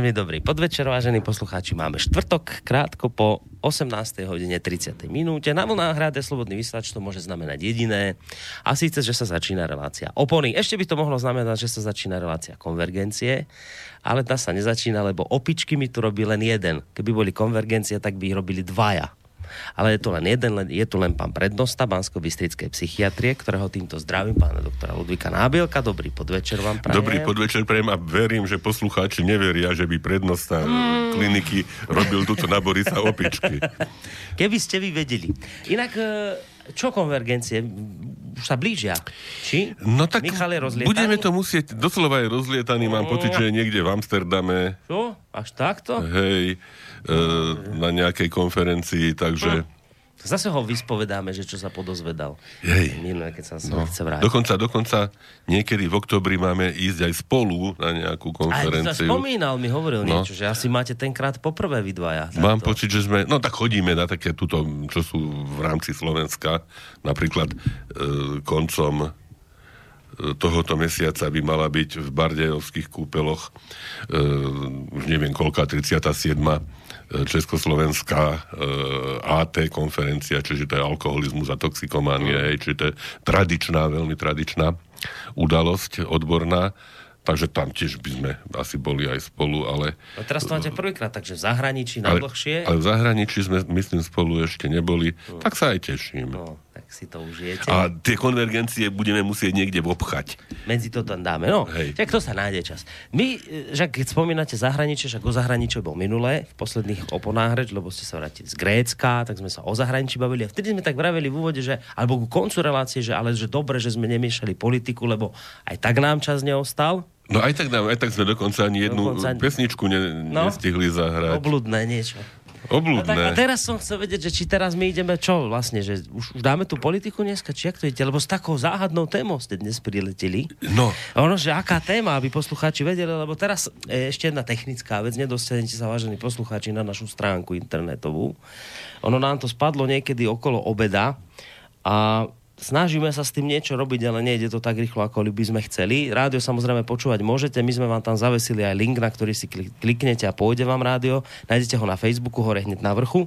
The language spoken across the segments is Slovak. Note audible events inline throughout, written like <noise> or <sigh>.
Príjemný dobrý podvečer, vážení poslucháči. Máme štvrtok, krátko po 18. hodine 30. minúte. Na vlnách hráde Slobodný vysielač to môže znamenať jediné. A síce, že sa začína relácia opony. Ešte by to mohlo znamenať, že sa začína relácia konvergencie, ale tá sa nezačína, lebo opičky mi tu robí len jeden. Keby boli konvergencie, tak by ich robili dvaja ale je to len jeden, je tu len pán prednosta Bansko-Bystrickej psychiatrie, ktorého týmto zdravím, pána doktora Ludvíka Nábielka. Dobrý podvečer vám prajem. Dobrý podvečer prajem a verím, že poslucháči neveria, že by prednosta mm. kliniky robil túto na Borisa opičky. <laughs> Keby ste vy vedeli. Inak e, čo konvergencie? Už sa blížia. Či? No tak Michal je budeme to musieť, doslova je rozlietaný, mám pocit, že je niekde v Amsterdame. Čo? Až takto? Hej na nejakej konferencii, takže... Hm. Zase ho vyspovedáme, že čo sa podozvedal. Jej. Minulé, keď sa no. chce vrátiť. Dokonca, dokonca niekedy v oktobri máme ísť aj spolu na nejakú konferenciu. Aj spomínal, mi hovoril no. niečo, že asi máte tenkrát poprvé vy dvaja. Mám pocit, že sme, no tak chodíme na také tuto, čo sú v rámci Slovenska, napríklad e, koncom e, tohoto mesiaca by mala byť v Bardejovských kúpeloch, e, už neviem koľká, 37 Československá e, AT konferencia, čiže to je alkoholizmus a toxikománie, mm. čiže to je tradičná, veľmi tradičná udalosť odborná. Takže tam tiež by sme asi boli aj spolu, ale... No teraz to máte prvýkrát, takže v zahraničí najdlhšie. Ale, ale v zahraničí sme, myslím, spolu ešte neboli, hmm. tak sa aj teším. No, tak si to užijete. A tie konvergencie budeme musieť niekde obchať. Medzi to tam dáme, no. Hej. Tak to sa nájde čas. My, že keď spomínate zahraničie, však o zahraničí bol minulé, v posledných oponách reč, lebo ste sa vrátili z Grécka, tak sme sa o zahraničí bavili. A vtedy sme tak vraveli v úvode, že, alebo ku koncu relácie, že ale že dobre, že sme nemiešali politiku, lebo aj tak nám čas neostal. No aj tak, aj tak sme dokonca ani jednu dokonca... pesničku ne, no, nestihli zahrať. Obludné niečo. Obludné. No, tak, a teraz som chcel vedieť, že či teraz my ideme čo vlastne, že už, už dáme tú politiku dneska, či jak to idete, lebo s takou záhadnou témou ste dnes prileteli. No. Ono, že aká téma, aby poslucháči vedeli, lebo teraz e, ešte jedna technická vec, nedostanete sa vážení poslucháči na našu stránku internetovú. Ono nám to spadlo niekedy okolo obeda a snažíme sa s tým niečo robiť, ale nejde to tak rýchlo, ako by sme chceli. Rádio samozrejme počúvať môžete, my sme vám tam zavesili aj link, na ktorý si kliknete a pôjde vám rádio. Nájdete ho na Facebooku, hore hneď na vrchu.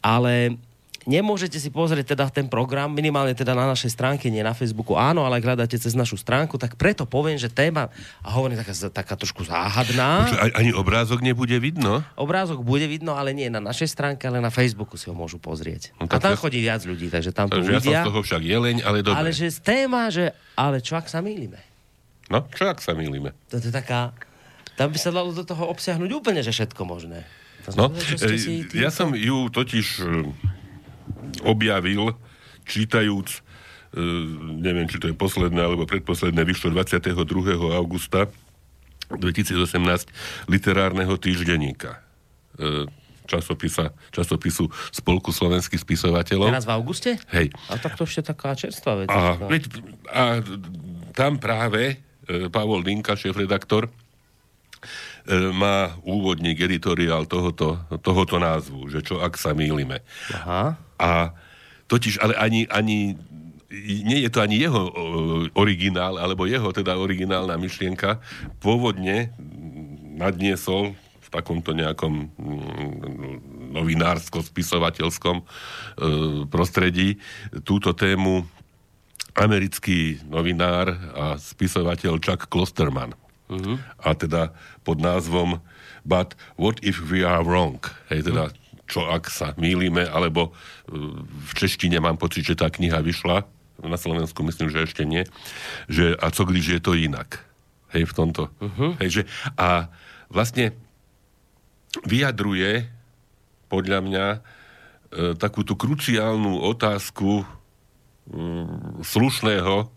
Ale Nemôžete si pozrieť teda ten program, minimálne teda na našej stránke, nie na Facebooku, áno, ale ak hľadáte cez našu stránku, tak preto poviem, že téma, a hovorím taká, taká trošku záhadná. Počuť, ani obrázok nebude vidno? Obrázok bude vidno, ale nie na našej stránke, ale na Facebooku si ho môžu pozrieť. No, a tam ja, chodí viac ľudí, takže tam to uvidia. Ja som z toho však jeleň, ale dobre. Ale že téma, že ale čo ak sa mýlime? No, čo ak sa mýlime? To je taká, tam by sa dalo do toho obsiahnuť úplne, že všetko možné. No, e, ja som ju totiž objavil, čítajúc, e, neviem, či to je posledné alebo predposledné, vyšlo 22. augusta 2018 literárneho týždenníka e, časopisa, časopisu Spolku slovenských spisovateľov. Teraz v auguste? Hej. A tak to ešte taká čerstvá vec. A, a tam práve e, Pavol Dinka, šéf-redaktor, má úvodník editoriál tohoto, tohoto názvu, že čo ak sa mýlime. Aha. A totiž, ale ani, ani nie je to ani jeho originál, alebo jeho teda originálna myšlienka. Pôvodne nadniesol v takomto nejakom mm, novinársko-spisovateľskom e, prostredí túto tému americký novinár a spisovateľ Chuck Klosterman. Uh-huh. A teda pod názvom But what if we are wrong? Hej, teda uh-huh čo ak sa mýlime, alebo e, v češtine mám pocit, že tá kniha vyšla, na Slovensku myslím, že ešte nie, že a co když je to inak? Hej, v tomto. Uh-huh. Hej, že, a vlastne vyjadruje podľa mňa e, takú tú kruciálnu otázku e, slušného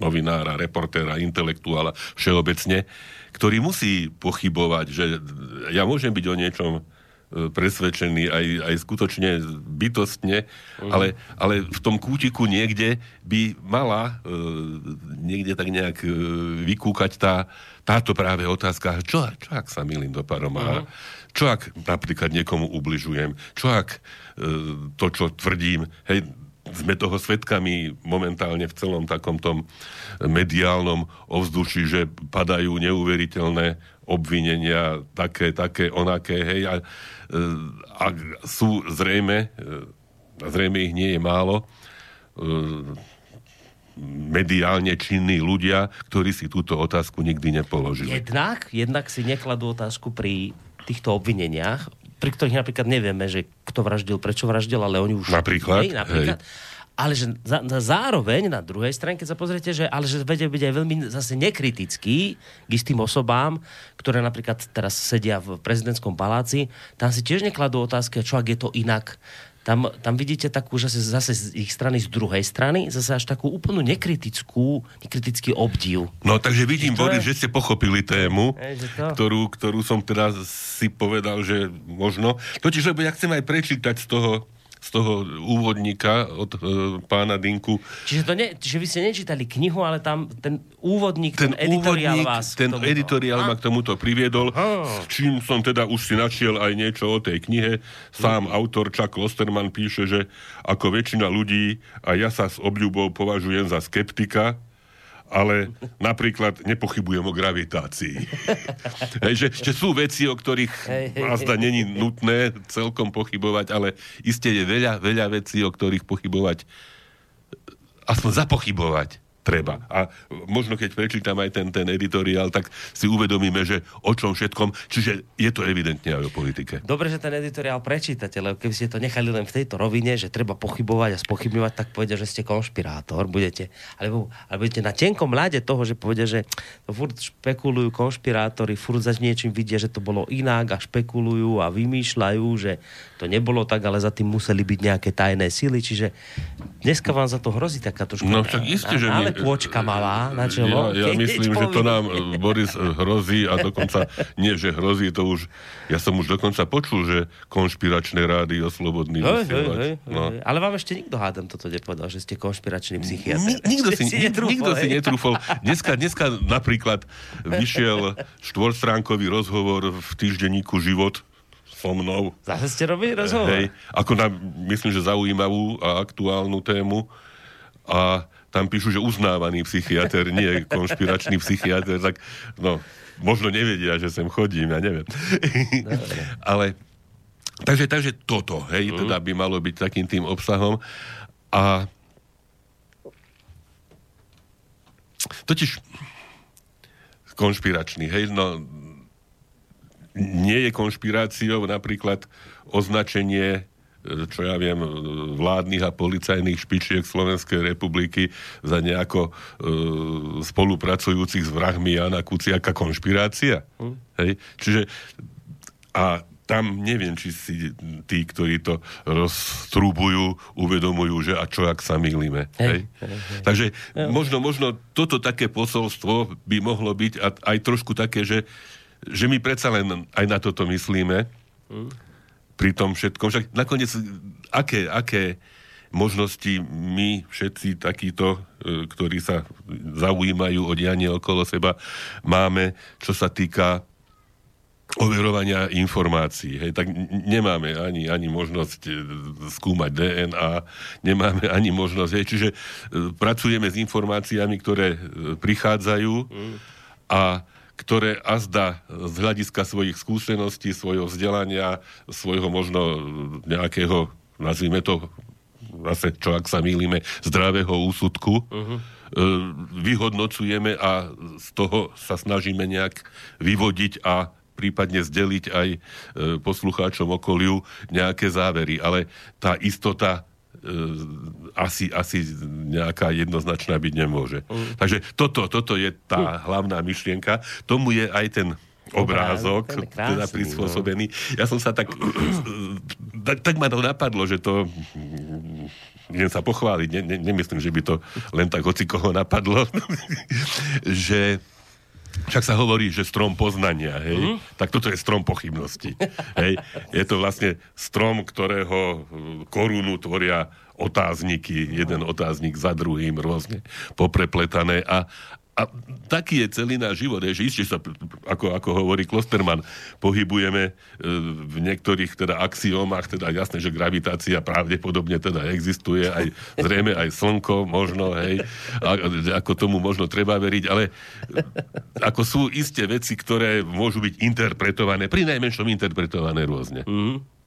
novinára, reportéra, intelektuála všeobecne, ktorý musí pochybovať, že ja môžem byť o niečom presvedčený aj, aj skutočne bytostne, mm. ale, ale v tom kútiku niekde by mala e, niekde tak nejak e, vykúkať tá, táto práve otázka, čo, čo ak sa milím do paroma, mm. čo ak napríklad niekomu ubližujem, čo ak e, to, čo tvrdím, hej, sme toho svetkami momentálne v celom takom tom mediálnom ovzduši, že padajú neuveriteľné obvinenia, také, také, onaké, hej, a, a sú zrejme, zrejme ich nie je málo, mediálne činní ľudia, ktorí si túto otázku nikdy nepoložili. Jednak, jednak si nekladú otázku pri týchto obvineniach, pri ktorých napríklad nevieme, že kto vraždil, prečo vraždil, ale oni už... Napríklad? Hej, napríklad. Hej. Ale že za, zároveň na druhej strane, keď sa pozriete, že, ale že vedia byť aj veľmi zase nekritický k istým osobám, ktoré napríklad teraz sedia v prezidentskom paláci, tam si tiež nekladú otázky, čo ak je to inak, tam, tam vidíte takú, že zase z ich strany, z druhej strany, zase až takú úplnú nekritickú, nekritický obdiv. No takže vidím, Boris, je... že ste pochopili tému, je, ktorú, ktorú som teda si povedal, že možno. Totiž, lebo ja chcem aj prečítať z toho z toho úvodníka od e, pána Dinku. Čiže, to ne, čiže vy ste nečítali knihu, ale tam ten úvodník, ten, ten editoriál úvodník, vás Ten tomuto. editoriál ma k tomuto priviedol, s čím som teda už si našiel aj niečo o tej knihe. Sám mm. autor Chuck Losterman píše, že ako väčšina ľudí, a ja sa s obľubou považujem za skeptika, ale napríklad nepochybujem o gravitácii. <laughs> Hej, že, že sú veci, o ktorých zda není nutné celkom pochybovať, ale iste je veľa, veľa vecí, o ktorých pochybovať aspoň zapochybovať treba. A možno keď prečítam aj ten, ten editoriál, tak si uvedomíme, že o čom všetkom, čiže je to evidentne aj o politike. Dobre, že ten editoriál prečítate, lebo keby ste to nechali len v tejto rovine, že treba pochybovať a spochybňovať, tak povedia, že ste konšpirátor, budete, alebo, alebo budete na tenkom ľade toho, že povedia, že to furt špekulujú konšpirátori, furt za niečím vidia, že to bolo inak a špekulujú a vymýšľajú, že to nebolo tak, ale za tým museli byť nejaké tajné sily, čiže dneska vám za to hrozí taká trošku no, však isté, že ale kôčka malá na čelo. Ja, ja myslím, že to nám eh, Boris eh, hrozí a dokonca <laughs> nie, že hrozí, to už, ja som už dokonca počul, že konšpiračné rády o slobodný hej, hej, hej, no. Ale vám ešte nikto hádam toto nepovedal, že ste konšpiračný psychiatr. Nikto si, si, netrúfol, nikto si netrúfol. Dneska, dneska napríklad vyšiel <laughs> štvorstránkový rozhovor v týždenníku Život so mnou. Zase ste robili rozhovor? Hej, ako na, myslím, že zaujímavú a aktuálnu tému. A tam píšu, že uznávaný psychiatr, nie konšpiračný psychiatr, tak no, možno nevedia, že sem chodím, ja neviem. <laughs> Ale takže, takže toto, hej, mm. teda by malo byť takým tým obsahom. A totiž konšpiračný, hej, no nie je konšpiráciou napríklad označenie čo ja viem, vládnych a policajných špičiek Slovenskej republiky za nejako e, spolupracujúcich s vrahmi Jana Kuciaka konšpirácia. Hm. Hej? Čiže a tam neviem, či si tí, ktorí to roztrúbujú, uvedomujú, že a čo, ak sa mýlime. Hej. Hej? Hej, hej. Takže ja. možno, možno toto také posolstvo by mohlo byť a aj trošku také, že že my predsa len aj na toto myslíme. Mm. Pri tom všetkom. Však nakoniec, aké, aké možnosti my všetci takíto, e, ktorí sa zaujímajú o dianie okolo seba, máme, čo sa týka overovania informácií. Hej, tak nemáme ani, ani možnosť e, skúmať DNA, nemáme <laughs> ani možnosť, hej, čiže e, pracujeme s informáciami, ktoré prichádzajú mm. a ktoré azda z hľadiska svojich skúseností, svojho vzdelania, svojho možno nejakého, nazvime to zase, čo ak sa mýlime, zdravého úsudku, uh-huh. vyhodnocujeme a z toho sa snažíme nejak vyvodiť a prípadne zdeliť aj e, poslucháčom okoliu nejaké závery. Ale tá istota E, asi, asi nejaká jednoznačná byť nemôže. Mm. Takže toto, toto je tá mm. hlavná myšlienka. Tomu je aj ten obrázok, ten krásny, teda prispôsobený. No. Ja som sa tak, <clears throat> tak... Tak ma to napadlo, že to idem sa pochváliť, ne, ne, nemyslím, že by to len tak hoci koho napadlo, <laughs> že však sa hovorí, že strom poznania, hej? Mm. Tak toto je strom pochybnosti. hej? Je to vlastne strom, ktorého hm, korunu tvoria otázniky, jeden otáznik za druhým, rôzne poprepletané a, a a taký je celý náš život, že ešte sa, ako, ako hovorí Klosterman, pohybujeme e, v niektorých teda axiomách, teda jasné, že gravitácia pravdepodobne teda existuje, aj zrejme aj slnko možno, hej, a, ako tomu možno treba veriť, ale ako sú isté veci, ktoré môžu byť interpretované, pri najmenšom interpretované rôzne. Mm-hmm.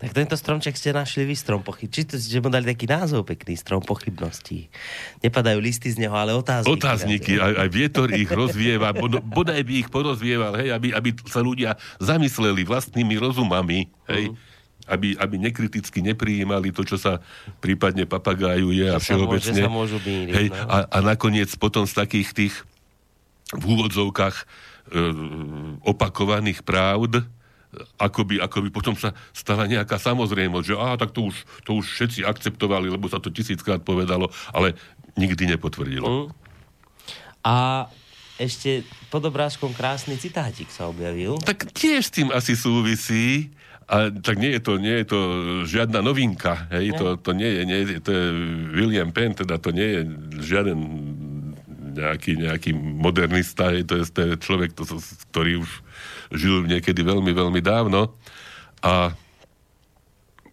Tak tento stromček ste našli vy strom pochybností. Či že mu dali taký názov pekný, strom pochybností. Nepadajú listy z neho, ale otázniky. Otázniky, aj, aj vietor ich rozvieva, bod, bodaj by ich porozvieval, hej, aby, aby sa ľudia zamysleli vlastnými rozumami, hej, uh-huh. aby, aby nekriticky neprijímali to, čo sa prípadne papagajuje a všeobecne. Sa môžu bíriť, hej, no. a, a nakoniec potom z takých tých v úvodzovkách e, opakovaných pravd, ako by, ako by potom sa stala nejaká samozrejmosť, že á, tak to už, to už všetci akceptovali, lebo sa to tisíckrát povedalo, ale nikdy nepotvrdilo. Mm. A ešte pod obrázkom krásny citátik sa objavil. Tak tiež s tým asi súvisí. A tak nie je to, nie je to žiadna novinka, hej, to, to nie je, nie je, to je William Penn, teda to nie je žiaden nejaký, nejaký modernista, hej, to je, to je človek, to, ktorý už žil niekedy veľmi, veľmi dávno a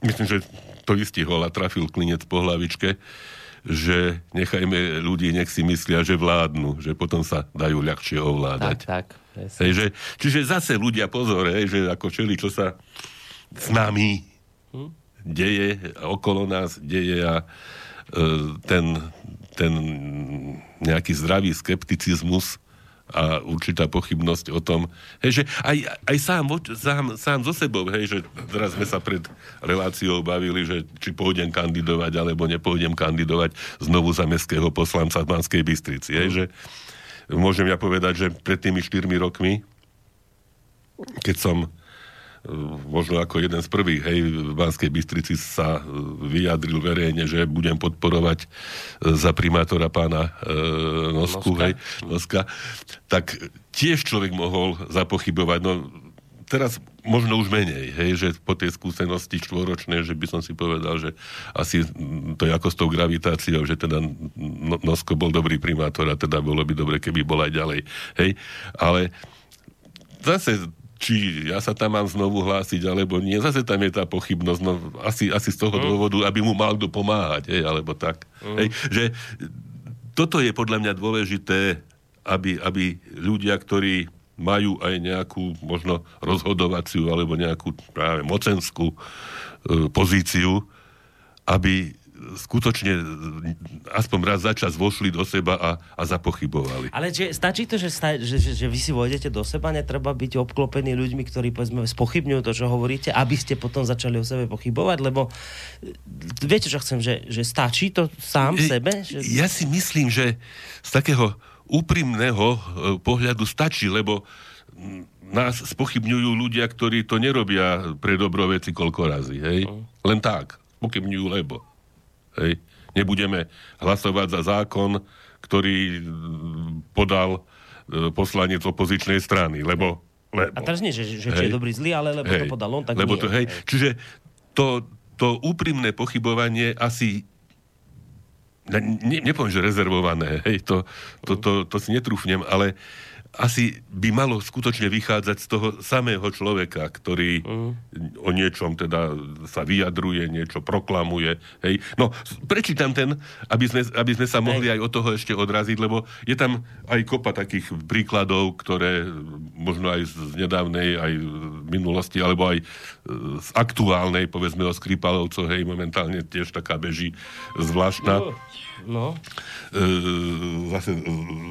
myslím, že to istihol a trafil klinec po hlavičke, že nechajme ľudí, nech si myslia, že vládnu, že potom sa dajú ľahšie ovládať. Tak, tak. Hej, že, čiže zase ľudia pozor, hej, že ako čeli, čo sa s nami hm? deje, okolo nás deje a e, ten, ten nejaký zdravý skepticizmus a určitá pochybnosť o tom, hej, že aj, aj sám, sám, sám so sebou, hej, že teraz sme sa pred reláciou bavili, že či pôjdem kandidovať, alebo nepôjdem kandidovať znovu za mestského poslanca v Banskej Bystrici, hej, že môžem ja povedať, že pred tými 4 rokmi, keď som možno ako jeden z prvých, hej, v Banskej Bystrici sa e, vyjadril verejne, že budem podporovať e, za primátora pána e, Nosku, Noska. hej, Noska, tak tiež človek mohol zapochybovať, no teraz možno už menej, hej, že po tej skúsenosti štvoročnej, že by som si povedal, že asi to je ako s tou gravitáciou, že teda Nosko bol dobrý primátor a teda bolo by dobre, keby bol aj ďalej, hej, ale zase či ja sa tam mám znovu hlásiť, alebo nie. Zase tam je tá pochybnosť, no asi, asi z toho mm. dôvodu, aby mu mal kto pomáhať, hej, alebo tak. Mm. Hej, že toto je podľa mňa dôležité, aby, aby ľudia, ktorí majú aj nejakú možno rozhodovaciu alebo nejakú práve mocenskú e, pozíciu, aby skutočne aspoň raz za čas vošli do seba a, a zapochybovali. Ale že, stačí to, že, sta, že, že, že vy si vojdete do seba, netreba byť obklopený ľuďmi, ktorí povedzme spochybňujú to, čo hovoríte, aby ste potom začali o sebe pochybovať, lebo e, viete, čo chcem, že, že stačí to sám e, sebe? Že... Ja si myslím, že z takého úprimného e, pohľadu stačí, lebo nás spochybňujú ľudia, ktorí to nerobia pre dobro veci koľko razy, hej? Mm. Len tak. Spochybňujú lebo. Hej. Nebudeme hlasovať za zákon, ktorý podal e, poslanec opozičnej strany, lebo... lebo a teraz nie, že, že hej. je dobrý zlý, ale lebo hej. to podal on, tak lebo nie. To, hej. hej. Čiže to, to úprimné pochybovanie asi ne, nepoviem, že rezervované, hej, to, to, to, to si netrúfnem, ale asi by malo skutočne vychádzať z toho samého človeka, ktorý mm. o niečom teda sa vyjadruje, niečo proklamuje. Hej. No, prečítam ten, aby sme, aby sme sa mohli aj od toho ešte odraziť, lebo je tam aj kopa takých príkladov, ktoré možno aj z nedávnej, aj minulosti, alebo aj z aktuálnej, povedzme o Skripalovcoch, hej, momentálne tiež taká beží zvláštna. No No. E, zase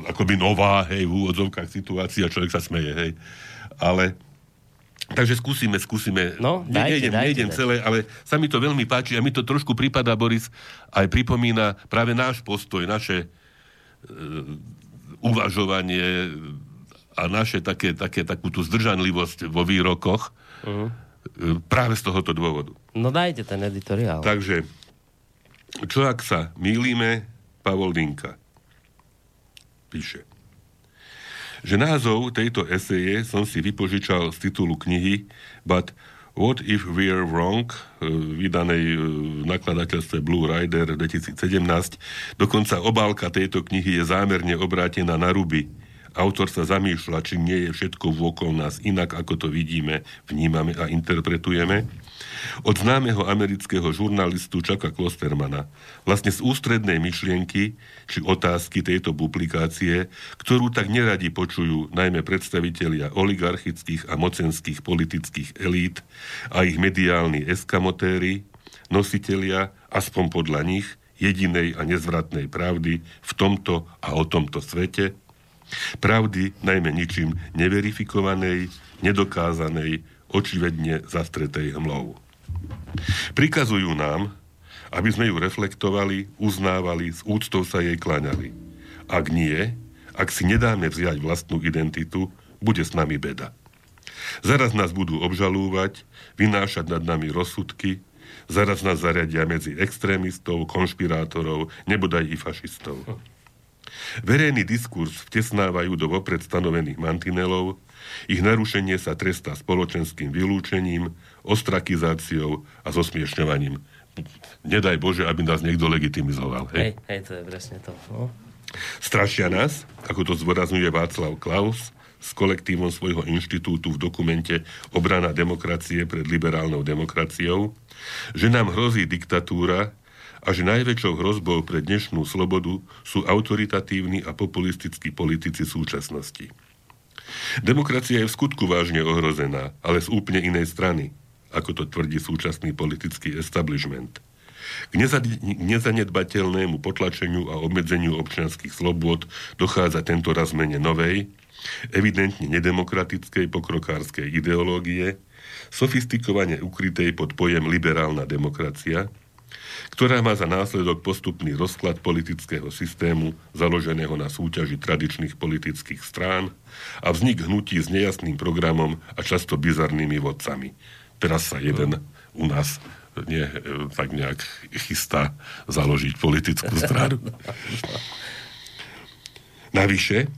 akoby nová, hej, v úvodzovkách situácia, človek sa smeje, hej. Ale Takže skúsime, skúsime. No, dajte, nejdem, dajte, nejdem dajte. celé, ale sa mi to veľmi páči a mi to trošku prípada, Boris, aj pripomína práve náš postoj, naše e, uvažovanie a naše také, také, takú tú zdržanlivosť vo výrokoch uh-huh. e, práve z tohoto dôvodu. No dajte ten editoriál. Takže čo ak sa mýlime, Pavol Dinka píše, že názov tejto eseje som si vypožičal z titulu knihy But What if we're wrong, e, vydanej e, v nakladateľstve Blue Rider 2017. Dokonca obálka tejto knihy je zámerne obrátená na ruby. Autor sa zamýšľa, či nie je všetko vôkol nás inak, ako to vidíme, vnímame a interpretujeme od známeho amerického žurnalistu Chucka Klostermana, vlastne z ústrednej myšlienky či otázky tejto publikácie, ktorú tak neradi počujú najmä predstavitelia oligarchických a mocenských politických elít a ich mediálni eskamotéry, nositelia, aspoň podľa nich, jedinej a nezvratnej pravdy v tomto a o tomto svete, pravdy najmä ničím neverifikovanej, nedokázanej, očivedne zastretej hmlou. Prikazujú nám, aby sme ju reflektovali, uznávali, s úctou sa jej kláňali. Ak nie, ak si nedáme vziať vlastnú identitu, bude s nami beda. Zaraz nás budú obžalúvať, vynášať nad nami rozsudky, zaraz nás zariadia medzi extrémistov, konšpirátorov, nebodaj i fašistov. Verejný diskurs vtesnávajú do vopred stanovených mantinelov, ich narušenie sa trestá spoločenským vylúčením, ostrakizáciou a zosmiešňovaním. Nedaj Bože, aby nás niekto legitimizoval. Hej, hej, hej to je presne to. No. Strašia nás, ako to zdôrazňuje Václav Klaus, s kolektívom svojho inštitútu v dokumente Obrana demokracie pred liberálnou demokraciou, že nám hrozí diktatúra a že najväčšou hrozbou pre dnešnú slobodu sú autoritatívni a populistickí politici súčasnosti. Demokracia je v skutku vážne ohrozená, ale z úplne inej strany – ako to tvrdí súčasný politický establishment. K nezanedbateľnému potlačeniu a obmedzeniu občianských slobôd dochádza tento raz mene novej, evidentne nedemokratickej pokrokárskej ideológie, sofistikovane ukrytej pod pojem liberálna demokracia, ktorá má za následok postupný rozklad politického systému založeného na súťaži tradičných politických strán a vznik hnutí s nejasným programom a často bizarnými vodcami – Teraz sa jeden u nás nie, tak nejak chystá založiť politickú stranu. <laughs> Navyše,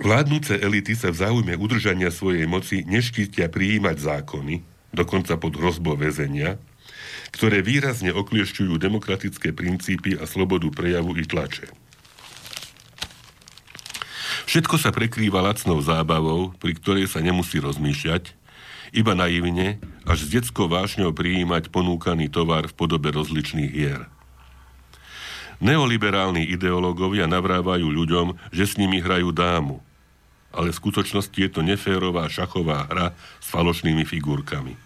vládnúce elity sa v záujme udržania svojej moci neštítia prijímať zákony, dokonca pod hrozbou väzenia, ktoré výrazne okliešťujú demokratické princípy a slobodu prejavu i tlače. Všetko sa prekrýva lacnou zábavou, pri ktorej sa nemusí rozmýšľať, iba naivne, až s detskou vášňou prijímať ponúkaný tovar v podobe rozličných hier. Neoliberálni ideológovia navrávajú ľuďom, že s nimi hrajú dámu, ale v skutočnosti je to neférová šachová hra s falošnými figurkami.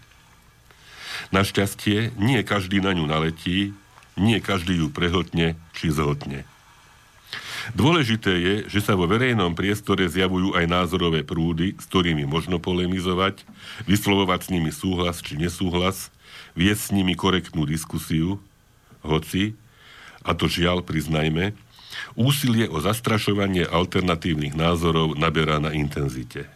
Našťastie, nie každý na ňu naletí, nie každý ju prehltne či zhltne. Dôležité je, že sa vo verejnom priestore zjavujú aj názorové prúdy, s ktorými možno polemizovať, vyslovovať s nimi súhlas či nesúhlas, viesť s nimi korektnú diskusiu, hoci, a to žiaľ priznajme, úsilie o zastrašovanie alternatívnych názorov naberá na intenzite.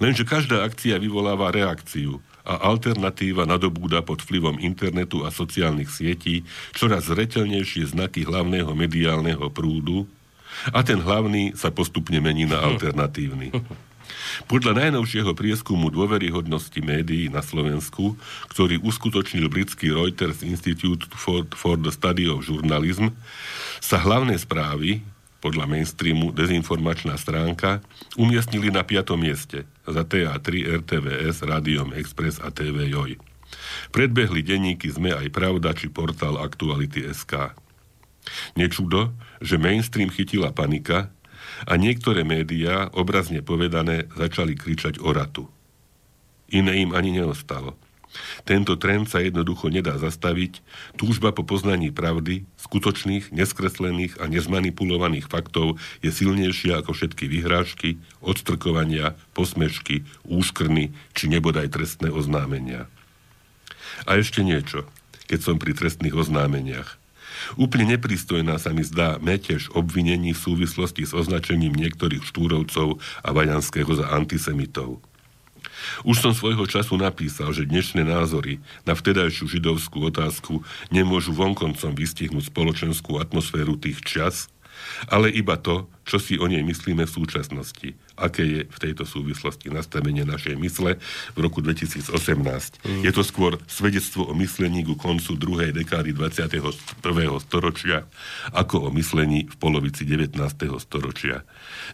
Lenže každá akcia vyvoláva reakciu a alternatíva nadobúda pod vplyvom internetu a sociálnych sietí čoraz zretelnejšie znaky hlavného mediálneho prúdu a ten hlavný sa postupne mení na alternatívny. Podľa najnovšieho prieskumu dôveryhodnosti médií na Slovensku, ktorý uskutočnil britský Reuters Institute for, for the Study of Journalism, sa hlavné správy, podľa mainstreamu dezinformačná stránka, umiestnili na piatom mieste za TA3, RTVS, Rádiom Express a TV Joj. Predbehli denníky ZME aj Pravda či portál Aktuality SK. Nečudo, že mainstream chytila panika a niektoré médiá, obrazne povedané, začali kričať o ratu. Iné im ani neostalo. Tento trend sa jednoducho nedá zastaviť. Túžba po poznaní pravdy, skutočných, neskreslených a nezmanipulovaných faktov je silnejšia ako všetky vyhrážky, odstrkovania, posmešky, úškrny či nebodaj trestné oznámenia. A ešte niečo, keď som pri trestných oznámeniach. Úplne neprístojná sa mi zdá metež obvinení v súvislosti s označením niektorých štúrovcov a Vajanského za antisemitov. Už som svojho času napísal, že dnešné názory na vtedajšiu židovskú otázku nemôžu vonkoncom vystihnúť spoločenskú atmosféru tých čas ale iba to, čo si o nej myslíme v súčasnosti. Aké je v tejto súvislosti nastavenie našej mysle v roku 2018. Mm. Je to skôr svedectvo o myslení ku koncu druhej dekády 21. storočia, ako o myslení v polovici 19. storočia.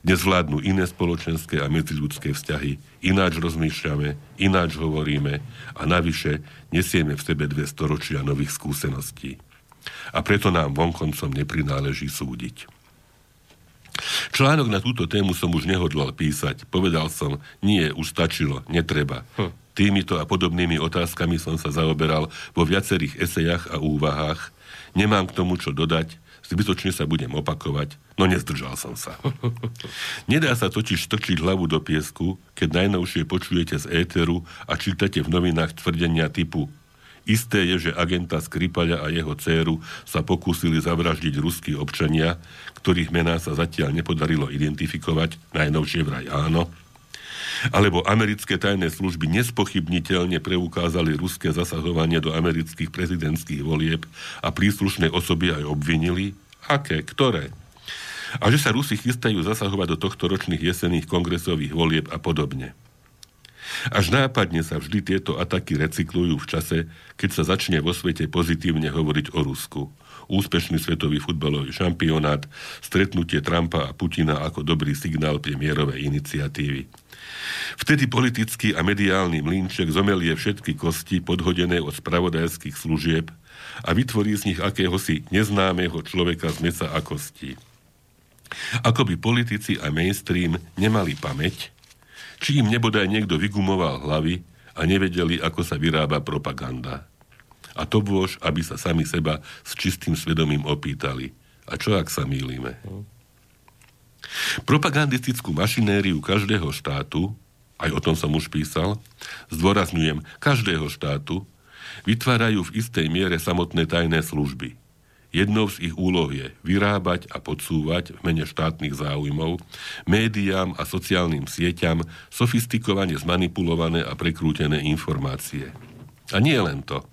Dnes vládnu iné spoločenské a medziľudské vzťahy, ináč rozmýšľame, ináč hovoríme a navyše nesieme v sebe dve storočia nových skúseností. A preto nám vonkoncom neprináleží súdiť. Článok na túto tému som už nehodlal písať. Povedal som, nie, už stačilo, netreba. Hm. Týmito a podobnými otázkami som sa zaoberal vo viacerých esejach a úvahách. Nemám k tomu čo dodať, zbytočne sa budem opakovať, no nezdržal som sa. <laughs> Nedá sa totiž strčiť hlavu do piesku, keď najnovšie počujete z éteru a čítate v novinách tvrdenia typu Isté je, že agenta Skripaľa a jeho dceru sa pokúsili zavraždiť ruskí občania, ktorých mená sa zatiaľ nepodarilo identifikovať, najnovšie vraj áno. Alebo americké tajné služby nespochybniteľne preukázali ruské zasahovanie do amerických prezidentských volieb a príslušné osoby aj obvinili? Aké? Ktoré? A že sa Rusi chystajú zasahovať do tohto ročných jesenných kongresových volieb a podobne. Až nápadne sa vždy tieto ataky recyklujú v čase, keď sa začne vo svete pozitívne hovoriť o Rusku. Úspešný svetový futbalový šampionát, stretnutie Trumpa a Putina ako dobrý signál pre iniciatívy. Vtedy politický a mediálny mlínček zomelie všetky kosti podhodené od spravodajských služieb a vytvorí z nich akéhosi neznámeho človeka z mesa a kostí. Ako by politici a mainstream nemali pamäť, či im nebodaj niekto vygumoval hlavy a nevedeli, ako sa vyrába propaganda. A to bôž, aby sa sami seba s čistým svedomím opýtali. A čo ak sa mýlime? Propagandistickú mašinériu každého štátu, aj o tom som už písal, zdôrazňujem, každého štátu, vytvárajú v istej miere samotné tajné služby. Jednou z ich úloh je vyrábať a podsúvať v mene štátnych záujmov médiám a sociálnym sieťam sofistikovane zmanipulované a prekrútené informácie. A nie len to.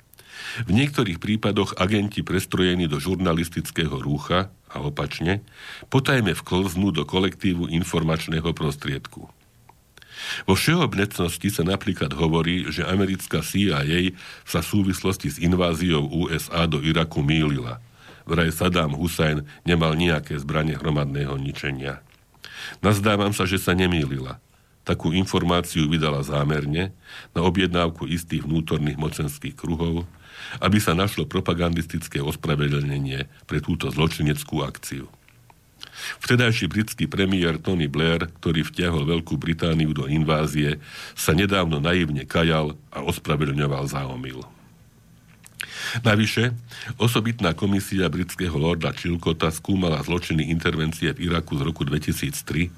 V niektorých prípadoch agenti prestrojení do žurnalistického rúcha a opačne, potajme vklznú do kolektívu informačného prostriedku. Vo všeobecnosti sa napríklad hovorí, že americká CIA sa v súvislosti s inváziou USA do Iraku mýlila – vraj Saddam Hussein nemal nejaké zbranie hromadného ničenia. Nazdávam sa, že sa nemýlila. Takú informáciu vydala zámerne na objednávku istých vnútorných mocenských kruhov, aby sa našlo propagandistické ospravedlnenie pre túto zločineckú akciu. Vtedajší britský premiér Tony Blair, ktorý vtiahol Veľkú Britániu do invázie, sa nedávno naivne kajal a ospravedlňoval za omyl. Navyše, osobitná komisia britského lorda Chilcota skúmala zločiny intervencie v Iraku z roku 2003.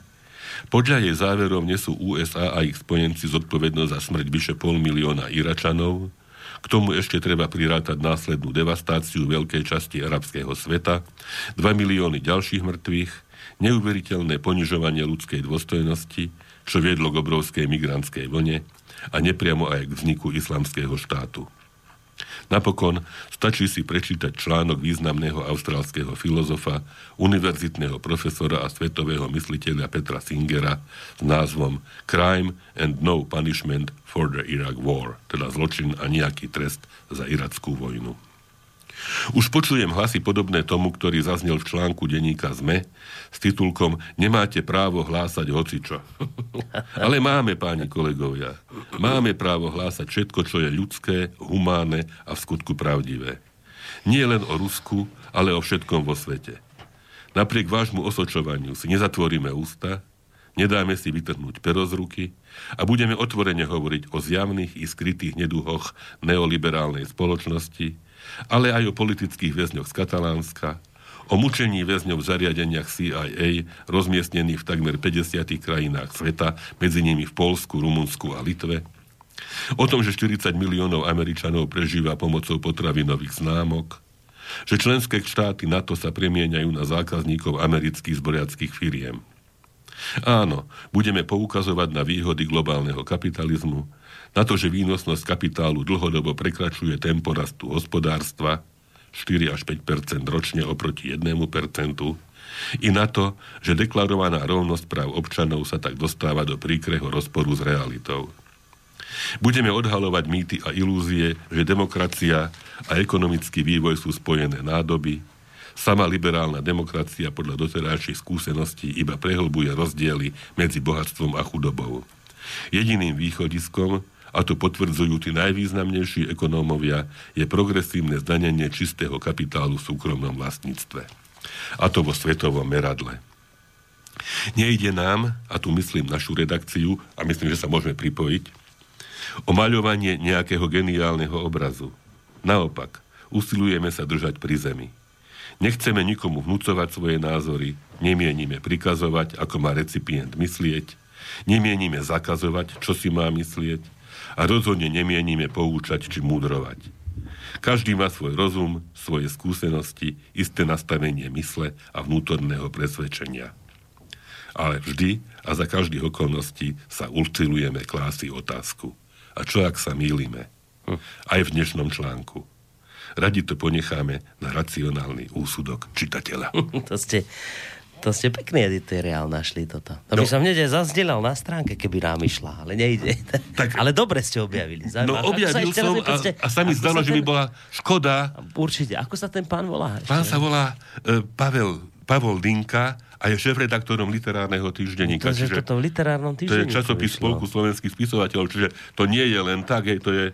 Podľa jej záverov nesú USA a ich spojenci zodpovednosť za smrť vyše pol milióna Iračanov. K tomu ešte treba prirátať následnú devastáciu veľkej časti arabského sveta, 2 milióny ďalších mŕtvych, neuveriteľné ponižovanie ľudskej dôstojnosti, čo viedlo k obrovskej migrantskej vlne a nepriamo aj k vzniku islamského štátu. Napokon stačí si prečítať článok významného austrálskeho filozofa, univerzitného profesora a svetového mysliteľa Petra Singera s názvom Crime and No Punishment for the Iraq War, teda zločin a nejaký trest za irackú vojnu. Už počujem hlasy podobné tomu, ktorý zaznel v článku denníka ZME s titulkom Nemáte právo hlásať hocičo. <laughs> Ale máme, páni kolegovia, máme právo hlásať všetko, čo je ľudské, humánne a v skutku pravdivé. Nie len o Rusku, ale o všetkom vo svete. Napriek vášmu osočovaniu si nezatvoríme ústa, nedáme si vytrhnúť pero z ruky a budeme otvorene hovoriť o zjavných i skrytých neduhoch neoliberálnej spoločnosti, ale aj o politických väzňoch z Katalánska, o mučení väzňov v zariadeniach CIA rozmiestnených v takmer 50 krajinách sveta, medzi nimi v Polsku, Rumunsku a Litve, o tom, že 40 miliónov Američanov prežíva pomocou potravinových známok, že členské štáty NATO sa premieňajú na zákazníkov amerických zboriackých firiem. Áno, budeme poukazovať na výhody globálneho kapitalizmu, na to, že výnosnosť kapitálu dlhodobo prekračuje tempo rastu hospodárstva 4 až 5% ročne oproti 1% I na to, že deklarovaná rovnosť práv občanov sa tak dostáva do príkreho rozporu s realitou. Budeme odhalovať mýty a ilúzie, že demokracia a ekonomický vývoj sú spojené nádoby, Sama liberálna demokracia podľa doterajších skúseností iba prehlbuje rozdiely medzi bohatstvom a chudobou. Jediným východiskom, a to potvrdzujú tí najvýznamnejší ekonómovia, je progresívne zdanenie čistého kapitálu v súkromnom vlastníctve. A to vo svetovom meradle. Nejde nám, a tu myslím našu redakciu, a myslím, že sa môžeme pripojiť, o maľovanie nejakého geniálneho obrazu. Naopak, usilujeme sa držať pri zemi. Nechceme nikomu vnúcovať svoje názory, nemienime prikazovať, ako má recipient myslieť, nemienime zakazovať, čo si má myslieť a rozhodne nemienime poučať či múdrovať. Každý má svoj rozum, svoje skúsenosti, isté nastavenie mysle a vnútorného presvedčenia. Ale vždy a za každých okolností sa usilujeme klásy otázku. A čo ak sa mýlime? Aj v dnešnom článku. Radi to ponecháme na racionálny úsudok čitateľa. <laughs> to ste, to ste pekný editoriál našli toto. To by no. som hneď zazdelal na stránke, keby nám išla, ale nejde. Tak, ale dobre ste objavili. Zaujímavé. No objavil som a, a sa mi zdalo, že by bola škoda. Určite. Ako sa ten pán volá? Ešte? Pán sa volá uh, Pavel, Pavel Dinka a je šéf-redaktorom literárneho týždenníka. To, je toto v literárnom týždenníku. To je časopis Spolku slovenských spisovateľov, čiže to nie je len tak, hej, to je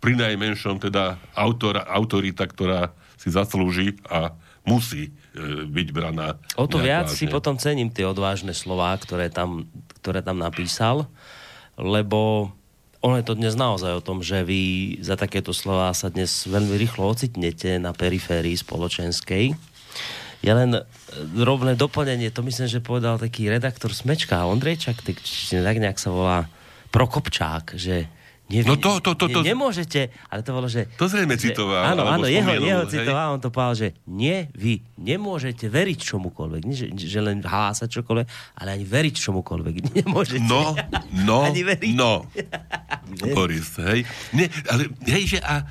pri najmenšom teda autor, autorita, ktorá si zaslúži a musí e, byť braná. O to viac vážne. si potom cením tie odvážne slová, ktoré tam, ktoré tam napísal, lebo ono je to dnes naozaj o tom, že vy za takéto slova sa dnes veľmi rýchlo ocitnete na periférii spoločenskej. Ja len e, rovné doplnenie, to myslím, že povedal taký redaktor Smečka, Ondrejčak, tak, tak nejak sa volá Prokopčák, že nie, no to, to, to, to, ne, nemôžete, ale to bolo, že... To zrejme citoval. Áno, áno, jeho, jeho citoval, on to povedal, že nie, vy nemôžete veriť čomukoľvek, nie, že, že len hlásať čokoľvek, ale ani veriť čomukoľvek. <laughs> Nemôžete. No, no, ani veriť. no. Boris, hej. Nie, ale hej, že a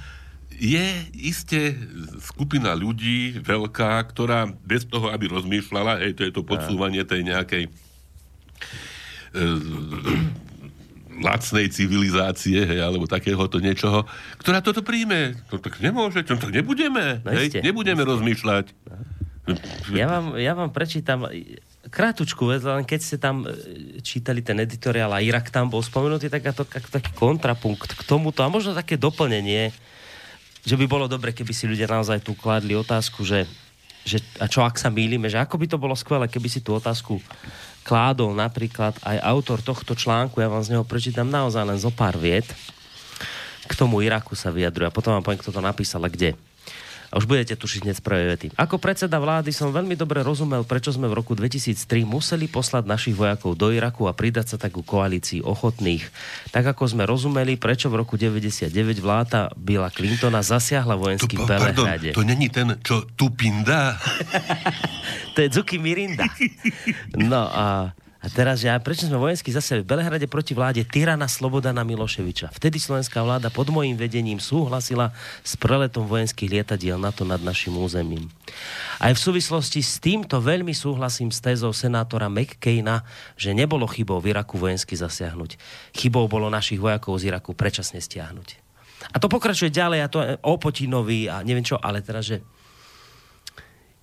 je iste skupina ľudí veľká, ktorá bez toho, aby rozmýšľala, hej, to je to podsúvanie tej nejakej e, lacnej civilizácie, hej, alebo takéhoto niečoho, ktorá toto príjme. To tak nemôže, to tak nebudeme. No hej, nebudeme no rozmýšľať. No. Ja vám, ja vám prečítam krátučku vec, len keď ste tam e, čítali ten editoriál a Irak tam bol spomenutý, tak to, taký kontrapunkt k tomuto a možno také doplnenie, že by bolo dobre, keby si ľudia naozaj tu kladli otázku, že, že a čo ak sa mýlime, že ako by to bolo skvelé, keby si tú otázku kládol napríklad aj autor tohto článku, ja vám z neho prečítam naozaj len zo pár viet, k tomu Iraku sa vyjadruje a potom vám poviem, kto to napísal a kde. A už budete tušiť hneď z prvej vety. Ako predseda vlády som veľmi dobre rozumel, prečo sme v roku 2003 museli poslať našich vojakov do Iraku a pridať sa takú koalícii ochotných. Tak ako sme rozumeli, prečo v roku 99 vláda Billa Clintona zasiahla vojenský v Belehrade. To není ten, čo tu pinda? <laughs> to je Zuki Mirinda. No a a teraz, že prečo sme vojenský zase v Belehrade proti vláde tyrana Slobodana Miloševiča. Vtedy slovenská vláda pod môjim vedením súhlasila s preletom vojenských lietadiel NATO nad našim územím. Aj v súvislosti s týmto veľmi súhlasím s tézou senátora McCaina, že nebolo chybou v Iraku vojensky zasiahnuť. Chybou bolo našich vojakov z Iraku predčasne stiahnuť. A to pokračuje ďalej, a to o Potinovi a neviem čo, ale teraz, že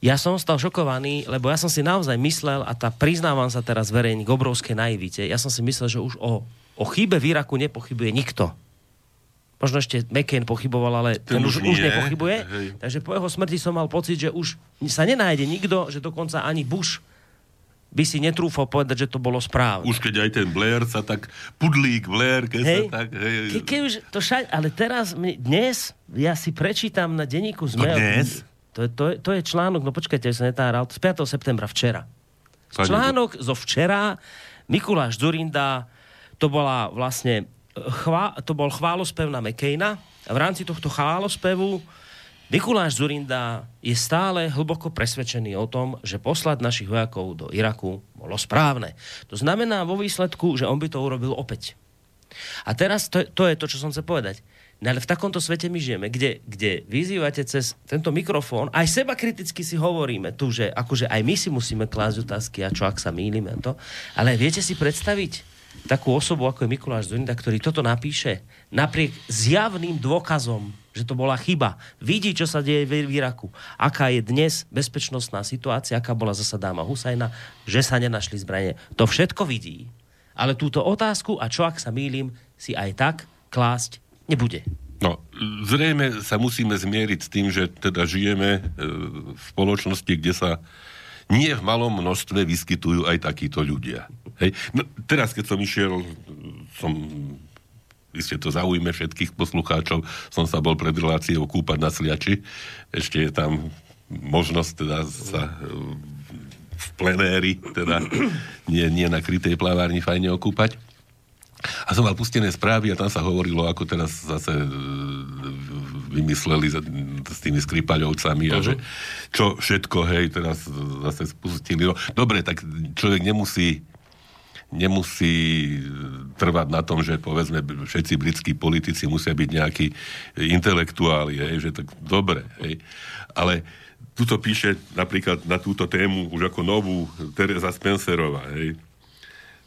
ja som stal šokovaný, lebo ja som si naozaj myslel, a tá priznávam sa teraz verejne k obrovskej naivite, ja som si myslel, že už o, o chybe v Iraku nepochybuje nikto. Možno ešte McCain pochyboval, ale ten, ten už, už nepochybuje. Hej. Takže po jeho smrti som mal pocit, že už sa nenájde nikto, že dokonca ani Bush by si netrúfal povedať, že to bolo správne. Už keď aj ten Blair sa tak, pudlík Blair, keď hej. sa tak... Hej. Ke, keď už to šať, ale teraz, dnes, ja si prečítam na denníku ZME... To dnes? To, to, to je článok, no počkajte, sa netáral, z 5. septembra včera. Pani článok zo včera, Mikuláš Zurinda, to bola vlastne chvá, to bol chválospev na Mekejna a v rámci tohto chválospevu Mikuláš Zurinda je stále hlboko presvedčený o tom, že poslať našich vojakov do Iraku bolo správne. To znamená vo výsledku, že on by to urobil opäť. A teraz to, to je to, čo som chcel povedať No ale v takomto svete my žijeme, kde, kde vyzývate cez tento mikrofón, aj seba kriticky si hovoríme tu, že akože aj my si musíme klásť otázky a čo ak sa mýlime to. Ale viete si predstaviť takú osobu, ako je Mikuláš Zorinda, ktorý toto napíše napriek zjavným dôkazom, že to bola chyba. Vidí, čo sa deje v Iraku. Aká je dnes bezpečnostná situácia, aká bola zasa dáma Husajna, že sa nenašli zbranie. To všetko vidí. Ale túto otázku, a čo ak sa mýlim, si aj tak klásť nebude. No, zrejme sa musíme zmieriť s tým, že teda žijeme e, v spoločnosti, kde sa nie v malom množstve vyskytujú aj takíto ľudia. Hej. No, teraz, keď som išiel, som iste to zaujme všetkých poslucháčov, som sa bol pred reláciou kúpať na Sliači. Ešte je tam možnosť teda sa e, v plenéri, teda nie, nie na krytej plavárni fajne okúpať. A som mal pustené správy a tam sa hovorilo, ako teraz zase e, vymysleli s tými skripaľovcami a uh-huh. že čo všetko, hej, teraz zase spustili. No, dobre, tak človek nemusí nemusí trvať na tom, že povedzme všetci britskí politici musia byť nejakí intelektuáli, hej, že tak dobre, hej. Ale tuto píše napríklad na túto tému už ako novú Teresa Spencerová, hej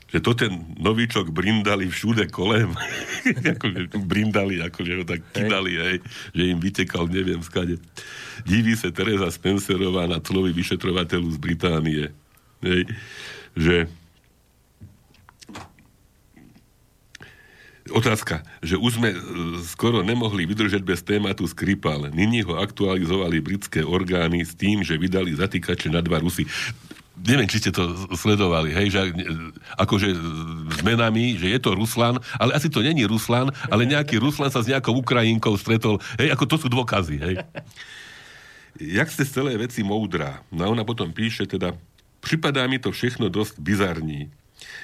že to ten novíčok brindali všude kolem. <laughs> ako, brindali, akože ho tak kydali, hej, že im vytekal neviem skade. Diví sa Teresa Spencerová na slovy vyšetrovateľu z Británie. Hej, že Otázka, že už sme e, skoro nemohli vydržať bez tématu Skripal. Nyní ho aktualizovali britské orgány s tým, že vydali zatýkače na dva Rusy neviem, či ste to sledovali, hej, že akože s menami, že je to Ruslan, ale asi to není Ruslan, ale nejaký Ruslan sa s nejakou Ukrajinkou stretol, hej, ako to sú dôkazy, hej. Jak ste z celé veci moudrá? No ona potom píše teda, pripadá mi to všechno dosť bizarní.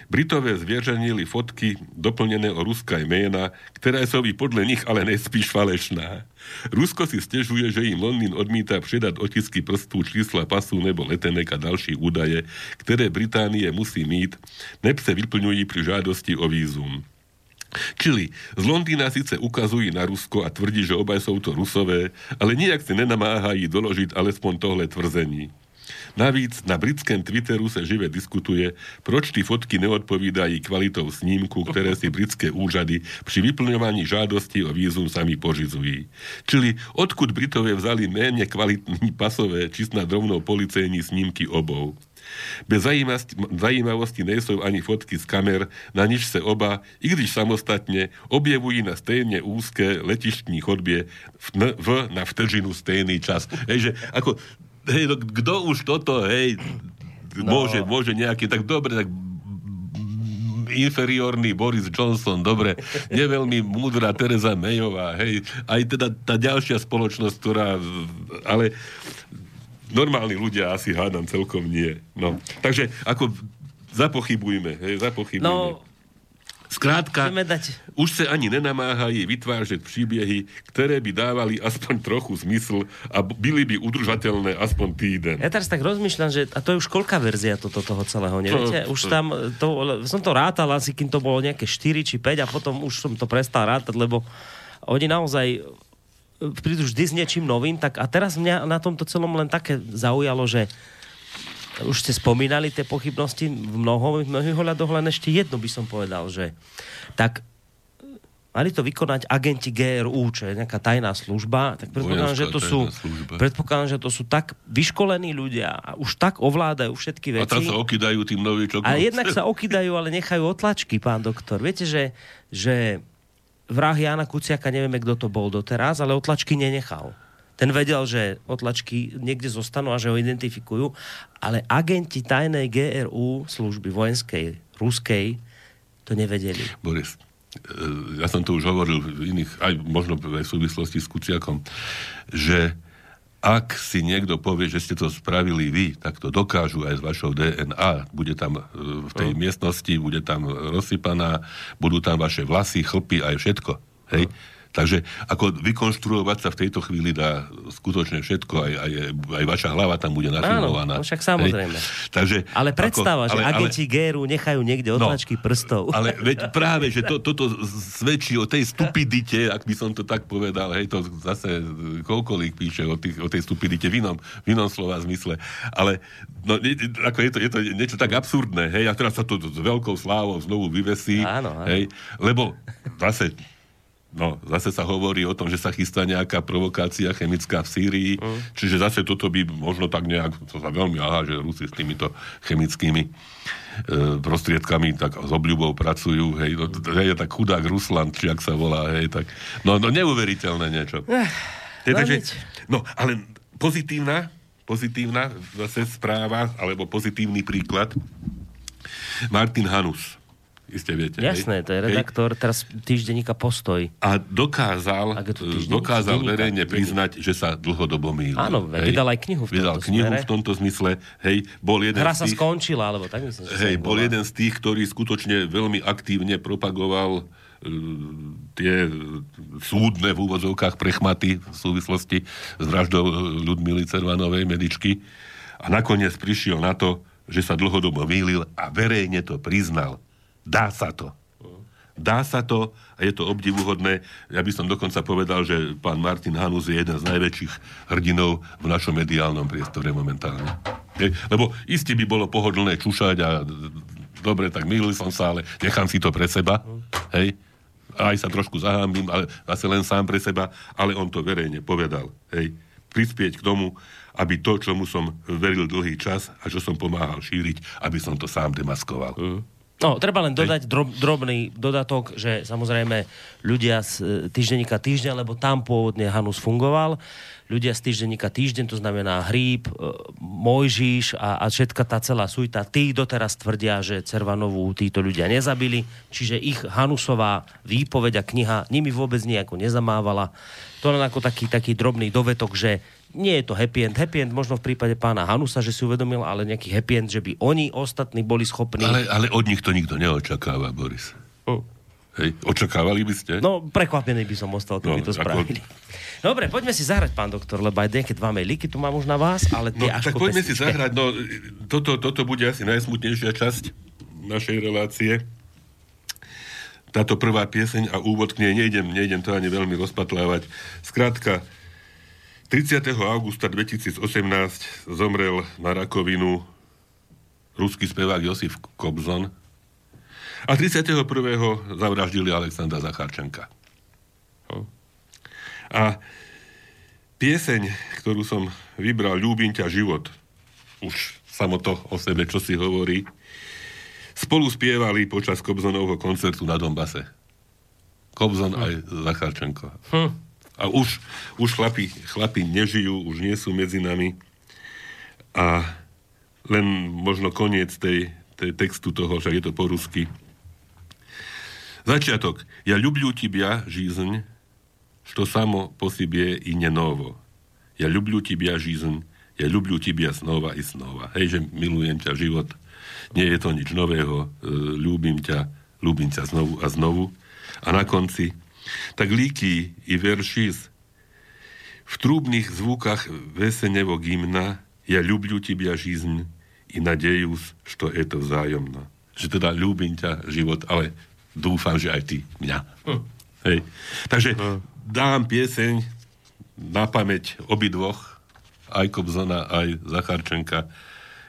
Britové zvieržanili fotky doplnené o ruská jména, ktoré sú i podľa nich ale nespíš falešná. Rusko si stežuje, že im Londýn odmíta předat otisky prstů, čísla pasu nebo letenek a další údaje, ktoré Británie musí mít, neb se vyplňují pri žádosti o vízum. Čili z Londýna síce ukazují na Rusko a tvrdí, že obaj sú to Rusové, ale nijak si nenamáhají doložiť alespoň tohle tvrzení. Navíc na britském Twitteru sa žive diskutuje, proč ty fotky neodpovídají kvalitou snímku, ktoré si britské úřady pri vyplňovaní žádosti o vízum sami požizují. Čili odkud Britové vzali méně kvalitní pasové, či snad rovnou policejní snímky obou. Bez zajímavosti nejsou ani fotky z kamer, na niž se oba, i když samostatně, objevují na stejně úzké letištní chodbě v, v na vtržinu stejný čas. Hej, že ako hej, no, kto už toto, hej, no. môže, môže nejaký, tak dobre, tak inferiórny Boris Johnson, dobre, neveľmi múdra Teresa Mayová, hej, aj teda tá ďalšia spoločnosť, ktorá, ale normálni ľudia asi hádam celkom nie. No, takže ako zapochybujme, hej, zapochybujme. No, Skrátka, už sa ani nenamáhají vytvářať príbehy, ktoré by dávali aspoň trochu zmysl a byli by udržateľné aspoň týden. Ja teraz tak rozmýšľam, že a to je už koľká verzia toto, toho celého, neviete? To, už tam, to, som to rátal asi, kým to bolo nejaké 4 či 5 a potom už som to prestal rátať, lebo oni naozaj prídu vždy s niečím novým, tak a teraz mňa na tomto celom len také zaujalo, že už ste spomínali tie pochybnosti v mnoho, mnohých len ešte jedno by som povedal, že tak mali to vykonať agenti GRU, čo je nejaká tajná služba, tak predpokladám, že to sú, predpokladám, že to sú tak vyškolení ľudia a už tak ovládajú všetky veci. A tam sa okydajú tým novičokom. A jednak sa okydajú, ale nechajú otlačky, pán doktor. Viete, že, že vrah Jana Kuciaka, nevieme, kto to bol doteraz, ale otlačky nenechal. Ten vedel, že otlačky niekde zostanú a že ho identifikujú, ale agenti tajnej GRU služby vojenskej, ruskej, to nevedeli. Boris, e, ja som to už hovoril v iných, aj možno aj v súvislosti s Kuciakom, že ak si niekto povie, že ste to spravili vy, tak to dokážu aj s vašou DNA. Bude tam e, v tej no. miestnosti, bude tam rozsypaná, budú tam vaše vlasy, chlpy, aj všetko. Hej? No Takže ako vykonštruovať sa v tejto chvíli dá skutočne všetko, aj, aj, aj vaša hlava tam bude nafilmovaná. Áno, no však samozrejme. Hej. Takže, ale predstava, ako, že ale, agenti ale, GRU nechajú niekde otlačky no, prstov. Ale veď <laughs> práve, že to, toto svedčí o tej stupidite, ak by som to tak povedal, hej, to zase koľkolík píše o, tých, o tej stupidite v inom, v inom slova zmysle. Ale no, ako je, to, je to niečo tak absurdné, hej, a teraz sa to s veľkou slávou znovu vyvesí, áno, áno. hej, lebo zase No, zase sa hovorí o tom, že sa chystá nejaká provokácia chemická v Sýrii, mm. čiže zase toto by možno tak nejak, to sa veľmi aha, že Rusi s týmito chemickými e, prostriedkami tak s obľubou pracujú, hej, no, hej, tak chudák Rusland, či ak sa volá, hej, tak, no, no neuveriteľné niečo. Eh, teda, že, no, ale pozitívna, pozitívna zase správa, alebo pozitívny príklad, Martin Hanus, iste viete. Jasné, hej? to je redaktor hej? teraz týždenníka Postoj. A dokázal, dokázal verejne priznať, že sa dlhodobo mýlil. Áno, hej? vydal aj knihu v vydal tomto knihu smere. v tomto zmysle. Hej, bol jeden Hra z tých, sa skončila, alebo tak myslím, Hej, bol jeden z tých, ktorý skutočne veľmi aktívne propagoval uh, tie súdne v úvodzovkách prechmaty v súvislosti s vraždou Ľudmily Cervanovej, medičky. A nakoniec prišiel na to, že sa dlhodobo mýlil a verejne to priznal. Dá sa to. Dá sa to a je to obdivuhodné. Ja by som dokonca povedal, že pán Martin Hanus je jeden z najväčších hrdinov v našom mediálnom priestore momentálne. Lebo isté by bolo pohodlné čušať a dobre, tak milil som sa, ale nechám si to pre seba. Hej? Aj sa trošku zahámbim, ale zase len sám pre seba, ale on to verejne povedal. Hej? Prispieť k tomu, aby to, čomu som veril dlhý čas a čo som pomáhal šíriť, aby som to sám demaskoval. Mm. No, treba len dodať drob, drobný dodatok, že samozrejme ľudia z e, týždenníka týždeň, lebo tam pôvodne Hanus fungoval, ľudia z týždenníka týždeň, to znamená Hríb, e, Mojžiš a, a všetka tá celá suita, tí doteraz tvrdia, že Cervanovú títo ľudia nezabili, čiže ich Hanusová výpoveď a kniha nimi vôbec nejako nezamávala. To len ako taký, taký drobný dovetok, že nie je to happy end. Happy end možno v prípade pána Hanusa, že si uvedomil, ale nejaký happy end, že by oni ostatní boli schopní... Ale, ale od nich to nikto neočakáva, Boris. Uh. Hej, očakávali by ste? No, prekvapený by som ostal, keby no, to spravili. Ako... Dobre, poďme si zahrať, pán doktor, lebo aj nejaké dva mailíky tu mám už na vás, ale tie no, až tak poďme pesničke. si zahrať, no toto, toto bude asi najsmutnejšia časť našej relácie. Táto prvá pieseň a úvod k nej nejdem, nejdem to ani veľmi rozpatlávať. Skrátka, 30. augusta 2018 zomrel na rakovinu ruský spevák Josif Kobzon a 31. zavraždili Alexandra Zacharčenka. A pieseň, ktorú som vybral, Ľúbim ťa život, už samo to o sebe, čo si hovorí, spolu spievali počas Kobzonovho koncertu na Dombase. Kobzon hm. aj Zacharčenko. Hm. A už, už chlapi, chlapi nežijú, už nie sú medzi nami. A len možno koniec tej, tej textu toho, že je to po rusky. Začiatok. Ja ľublю тебя, жизнь, что само по себе и не ново. Ja ľublю тебя, жизнь, ja ľublю тебя znova i znova. Hej, že milujem ťa, život. Nie je to nič nového. E, ľúbim ťa, ľúbim ťa znovu a znovu. A na konci tak líky i veršís. V trúbnych zvukách vesenevo gimna ja ľubľu tebia жизнь i nadejus, što je to vzájomno. Že teda ľúbim ťa, život, ale dúfam, že aj ty mňa. Hm. Hej. Takže hm. dám pieseň na pamäť obidvoch, aj Kobzona, aj Zacharčenka.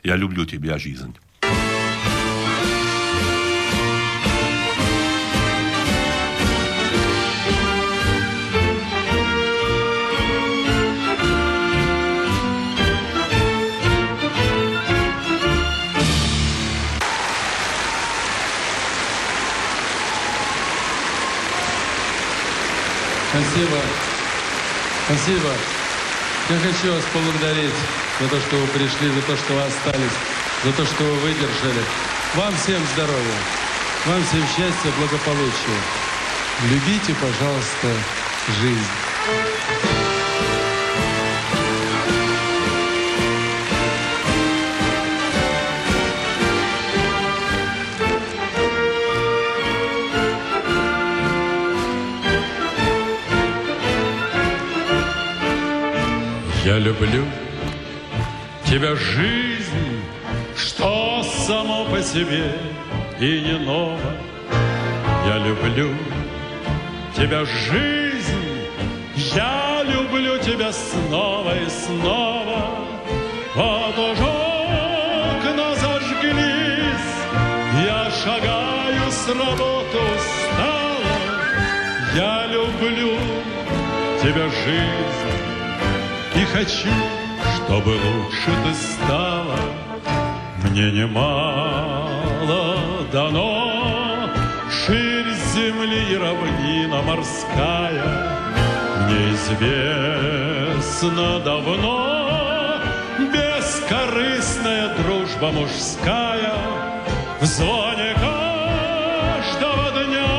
Ja ľubľu tebia жизнь. Спасибо. Спасибо. Я хочу вас поблагодарить за то, что вы пришли, за то, что вы остались, за то, что вы выдержали. Вам всем здоровья, вам всем счастья, благополучия. Любите, пожалуйста, жизнь. Я люблю тебя, жизнь, что само по себе и не ново. Я люблю тебя, жизнь, я люблю тебя снова и снова. Вот уже окна зажглись, я шагаю с работы устала. Я люблю тебя, жизнь, хочу, чтобы лучше ты стала. Мне немало дано, ширь земли и равнина морская. Мне известно давно, бескорыстная дружба мужская в звоне каждого дня.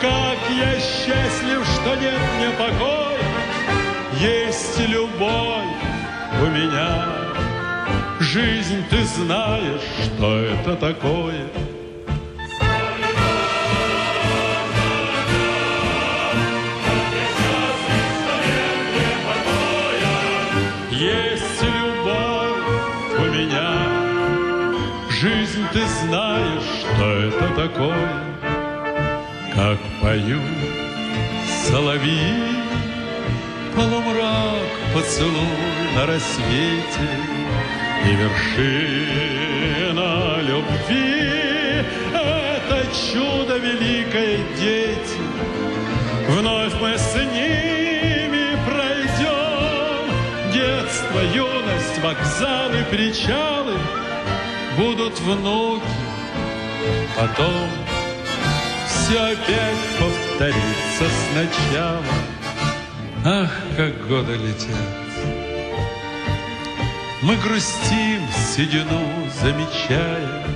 Как я счастлив, что нет мне покоя, есть любовь у меня. Жизнь, ты знаешь, что это такое. Есть любовь у меня. Жизнь, ты знаешь, что это такое. Как поют соловьи, полумрак поцелуй на рассвете и вершина любви. Это чудо великое, дети. Вновь мы с ними пройдем. Детство, юность, вокзалы, причалы будут внуки. Потом все опять повторится сначала. Ах, как годы летят. Мы грустим, седину замечая.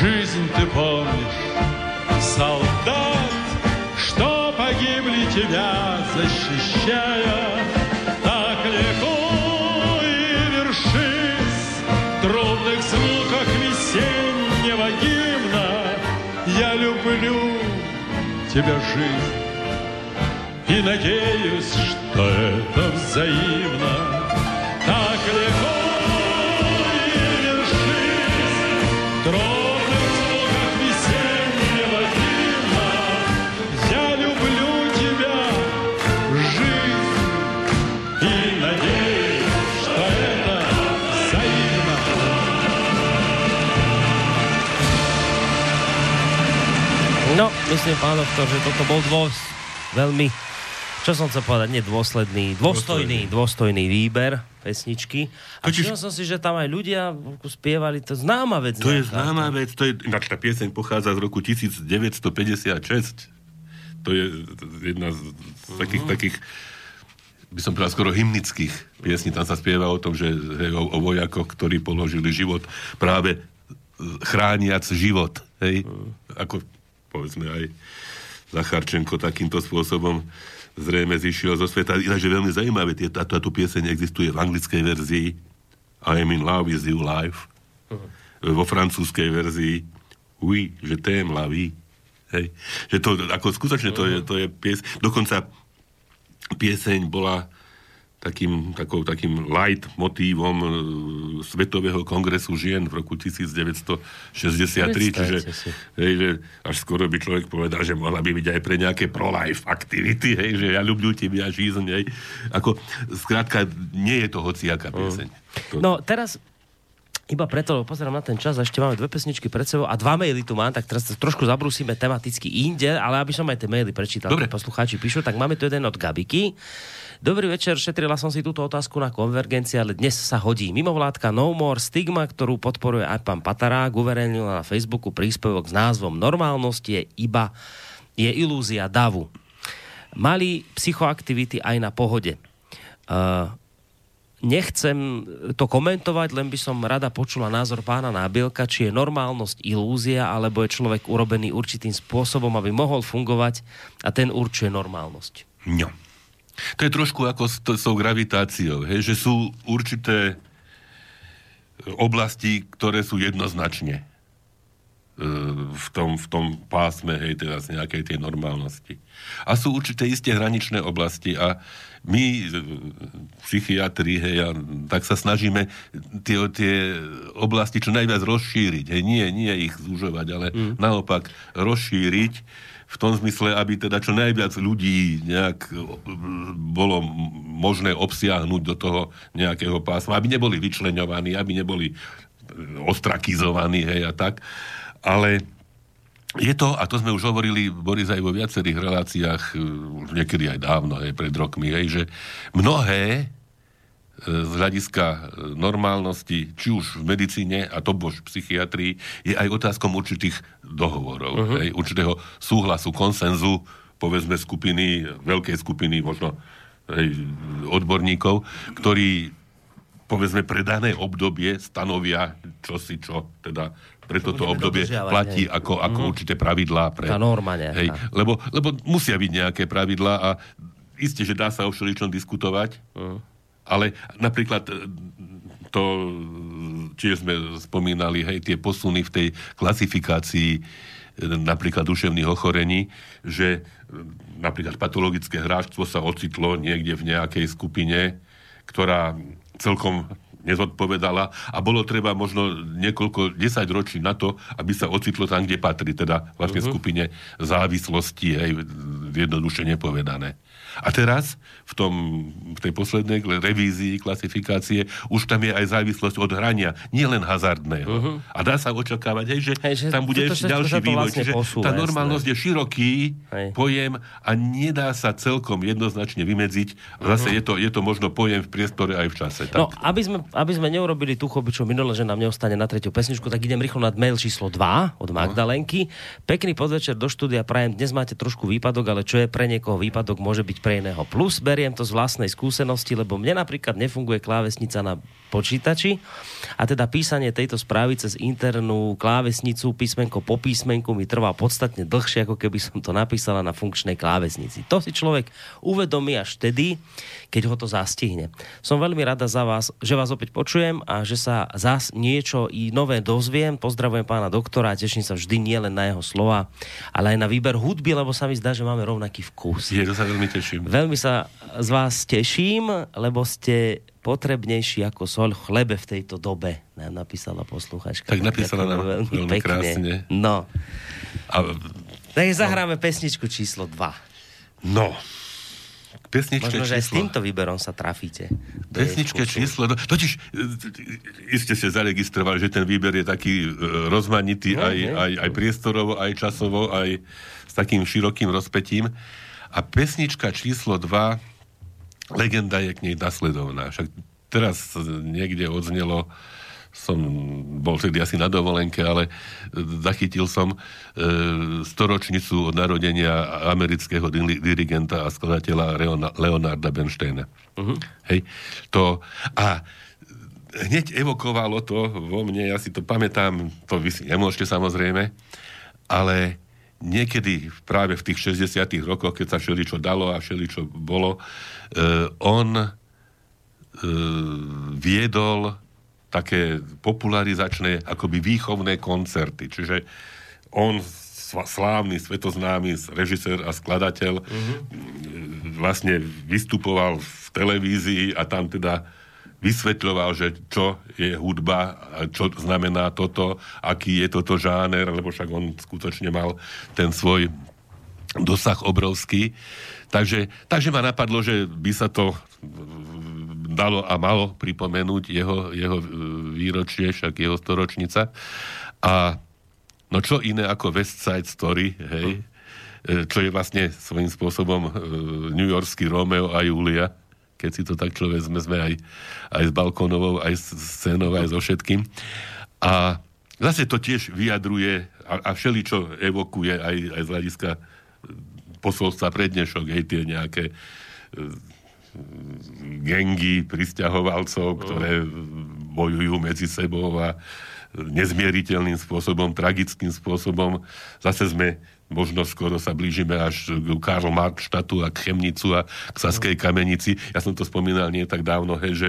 Жизнь ты помнишь, солдат, что погибли тебя защищая. Так легко и вершись в трубных звуках весеннего гимна. Я люблю тебя, жизнь, и надеюсь, что это взаимно. Так легко и вершись в трудных звуках весеннего гимна. Я люблю тебя, жизнь, и надеюсь, что это взаимно. No, myslím, doktor, že toto bol dôs, veľmi, čo som chcel povedať, nie dôsledný, dôstojný, dôstojný výber pesničky. A Totiž- som si, že tam aj ľudia spievali, to známa vec. To je nejaká. známa vec, to je, ináč tá pieseň pochádza z roku 1956. To je jedna z takých, takých by som povedal, skoro hymnických piesní. Tam sa spieva o tom, že hej, o, o vojakoch, ktorí položili život práve chrániac život. Hej? Ako povedzme aj Zacharčenko takýmto spôsobom zrejme zišiel zo sveta. Ináč je veľmi zaujímavé, tie- tá- táto pieseň existuje v anglickej verzii I am in love with you live. Vo francúzskej verzii Oui, je t'aime la vie. Hej. Že to, ako skutočne to je, to je pies... Dokonca pieseň bola takým, takou, takým light motívom e, Svetového kongresu žien v roku 1963, čiže Predstavte hej, že až skoro by človek povedal, že mohla by byť aj pre nejaké pro-life aktivity, hej, že ja ľubil tebia žízeň, hej. Ako, skrátka, nie je to hociaká pieseň. To, No teraz iba preto, lebo pozerám na ten čas, a ešte máme dve pesničky pred sebou a dva maily tu mám, tak teraz trošku zabrúsime tematicky inde, ale aby som aj tie maily prečítal. Dobre. poslucháči píšu, tak máme tu jeden od Gabiky. Dobrý večer, šetrila som si túto otázku na konvergencii, ale dnes sa hodí. Mimovládka No More Stigma, ktorú podporuje aj pán Patarák, uverejnil na Facebooku príspevok s názvom Normálnosť je iba je ilúzia davu. Mali psychoaktivity aj na pohode. Uh, nechcem to komentovať, len by som rada počula názor pána Nábielka, či je normálnosť ilúzia, alebo je človek urobený určitým spôsobom, aby mohol fungovať a ten určuje normálnosť. No. To je trošku ako s, s tou gravitáciou, hej, že sú určité oblasti, ktoré sú jednoznačne v tom, v tom pásme, hej, z nejakej tej normálnosti. A sú určité isté hraničné oblasti a my, e, psychiatri, hej, a tak sa snažíme tie, tie oblasti čo najviac rozšíriť. Hej, nie, nie ich zúžovať, ale mm. naopak rozšíriť v tom zmysle, aby teda čo najviac ľudí nejak e, bolo možné obsiahnuť do toho nejakého pásma, aby neboli vyčleňovaní, aby neboli ostrakizovaní, hej, a tak. Ale je to, a to sme už hovorili, Boris, aj vo viacerých reláciách, e, už niekedy aj dávno, aj pred rokmi, hej, že mnohé e, z hľadiska e, normálnosti, či už v medicíne, a to bož v psychiatrii, je aj otázkom určitých dohovorov, uh-huh. hej, určitého súhlasu, konsenzu, povedzme skupiny, veľkej skupiny, možno hej, odborníkov, ktorí povedzme pre dané obdobie stanovia čosi, čo teda pre toto obdobie platí hej. ako, ako mm. určité pravidlá. Pre, Tá norma hej, lebo, lebo musia byť nejaké pravidlá a isté, že dá sa o všeličom diskutovať, mm. ale napríklad e, to, čiže sme spomínali, hej, tie posuny v tej klasifikácii e, napríklad duševných ochorení, že e, napríklad patologické hráčstvo sa ocitlo niekde v nejakej skupine, ktorá celkom nezodpovedala a bolo treba možno niekoľko desať ročí na to, aby sa ocitlo tam, kde patrí, teda vlastne uh-huh. skupine závislosti, aj jednoduše nepovedané. A teraz, v, tom, v tej poslednej revízii klasifikácie, už tam je aj závislosť od hrania, nie len hazardného. Uh-huh. A dá sa očakávať, hej, že, hej, že tam bude ešte ďalší vývoj. Vlastne Čiže posúva, tá normálnosť jasné. je široký hej. pojem a nedá sa celkom jednoznačne vymedziť. Zase uh-huh. je, to, je to možno pojem v priestore aj v čase. Tak. No, aby sme, aby sme neurobili tú chobiču minule, že nám neostane na tretiu pesničku, tak idem rýchlo nad mail číslo 2 od Magdalenky. Pekný podvečer do štúdia prajem. Dnes máte trošku výpadok, ale čo je pre niekoho výpadok, môže byť pre iného plus. Beriem to z vlastnej skúsenosti, lebo mne napríklad nefunguje klávesnica na počítači a teda písanie tejto správy cez internú klávesnicu písmenko po písmenku mi trvá podstatne dlhšie, ako keby som to napísala na funkčnej klávesnici. To si človek uvedomí až vtedy, keď ho to zastihne. Som veľmi rada za vás, že vás opäť počujem a že sa zás niečo i nové dozviem. Pozdravujem pána doktora a teším sa vždy nielen na jeho slova, ale aj na výber hudby, lebo sa mi zdá, že máme rovnaký vkus. Je, to sa veľmi teším. Veľmi sa z vás teším, lebo ste potrebnejší ako sol chlebe v tejto dobe, nám napísala posluchačka. Tak napísala nám veľmi, veľmi pekne. krásne. No. A, tak zahráme no. pesničku číslo 2. No. Pesničke Možno, číslo... že aj s týmto výberom sa trafíte. Pesničke číslo... No, totiž, iste ste zaregistrovali, že ten výber je taký e, rozmanitý no, aj, aj, aj priestorovo, aj časovo, aj s takým širokým rozpetím. A pesnička číslo 2 legenda je k nej nasledovná. Však teraz niekde odznelo, som bol vtedy asi na dovolenke, ale zachytil som e, storočnicu od narodenia amerického dirigenta a skladateľa Leonarda Bernsteina. Uh-huh. Hej, to, a hneď evokovalo to vo mne, ja si to pamätám, to vy si nemôžete samozrejme, ale niekedy práve v tých 60 rokoch, keď sa všeličo dalo a všeličo bolo, uh, on uh, viedol také popularizačné, akoby výchovné koncerty. Čiže on, slávny, svetoznámy režisér a skladateľ, uh-huh. vlastne vystupoval v televízii a tam teda vysvetľoval, že čo je hudba, čo znamená toto, aký je toto žáner, lebo však on skutočne mal ten svoj dosah obrovský. Takže, takže ma napadlo, že by sa to dalo a malo pripomenúť jeho, jeho výročie, však jeho storočnica. A no čo iné ako West Side Story, hej, čo je vlastne svojím spôsobom e, New Yorkský Romeo a Julia, keď si to tak človek sme, aj, aj s balkónovou, aj s scénou, aj so všetkým. A zase to tiež vyjadruje a, a všeli, čo evokuje aj, aj z hľadiska posolstva prednešok, hej, tie nejaké e, gengy pristahovalcov, ktoré bojujú medzi sebou a nezmieriteľným spôsobom, tragickým spôsobom. Zase sme možno skoro sa blížime až k Karl Marxštatu a k Chemnicu a k Saskej kamenici. Ja som to spomínal nie tak dávno, hej, že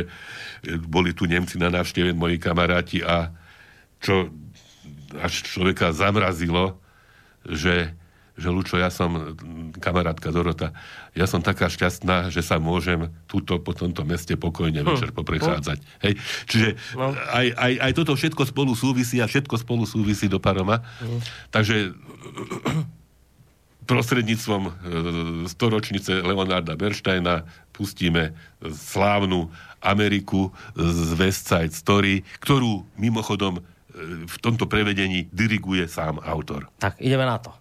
boli tu Nemci na návšteve, moji kamaráti a čo až človeka zamrazilo, že, že Lučo, ja som, kamarátka Dorota, ja som taká šťastná, že sa môžem túto po tomto meste pokojne hm. večer poprechádzať. Hej. Čiže no. aj, aj, aj toto všetko spolu súvisí a všetko spolu súvisí do paroma. Hm. Takže prostredníctvom e, storočnice Leonarda Bernsteina pustíme slávnu Ameriku z West Side Story, ktorú mimochodom e, v tomto prevedení diriguje sám autor. Tak, ideme na to.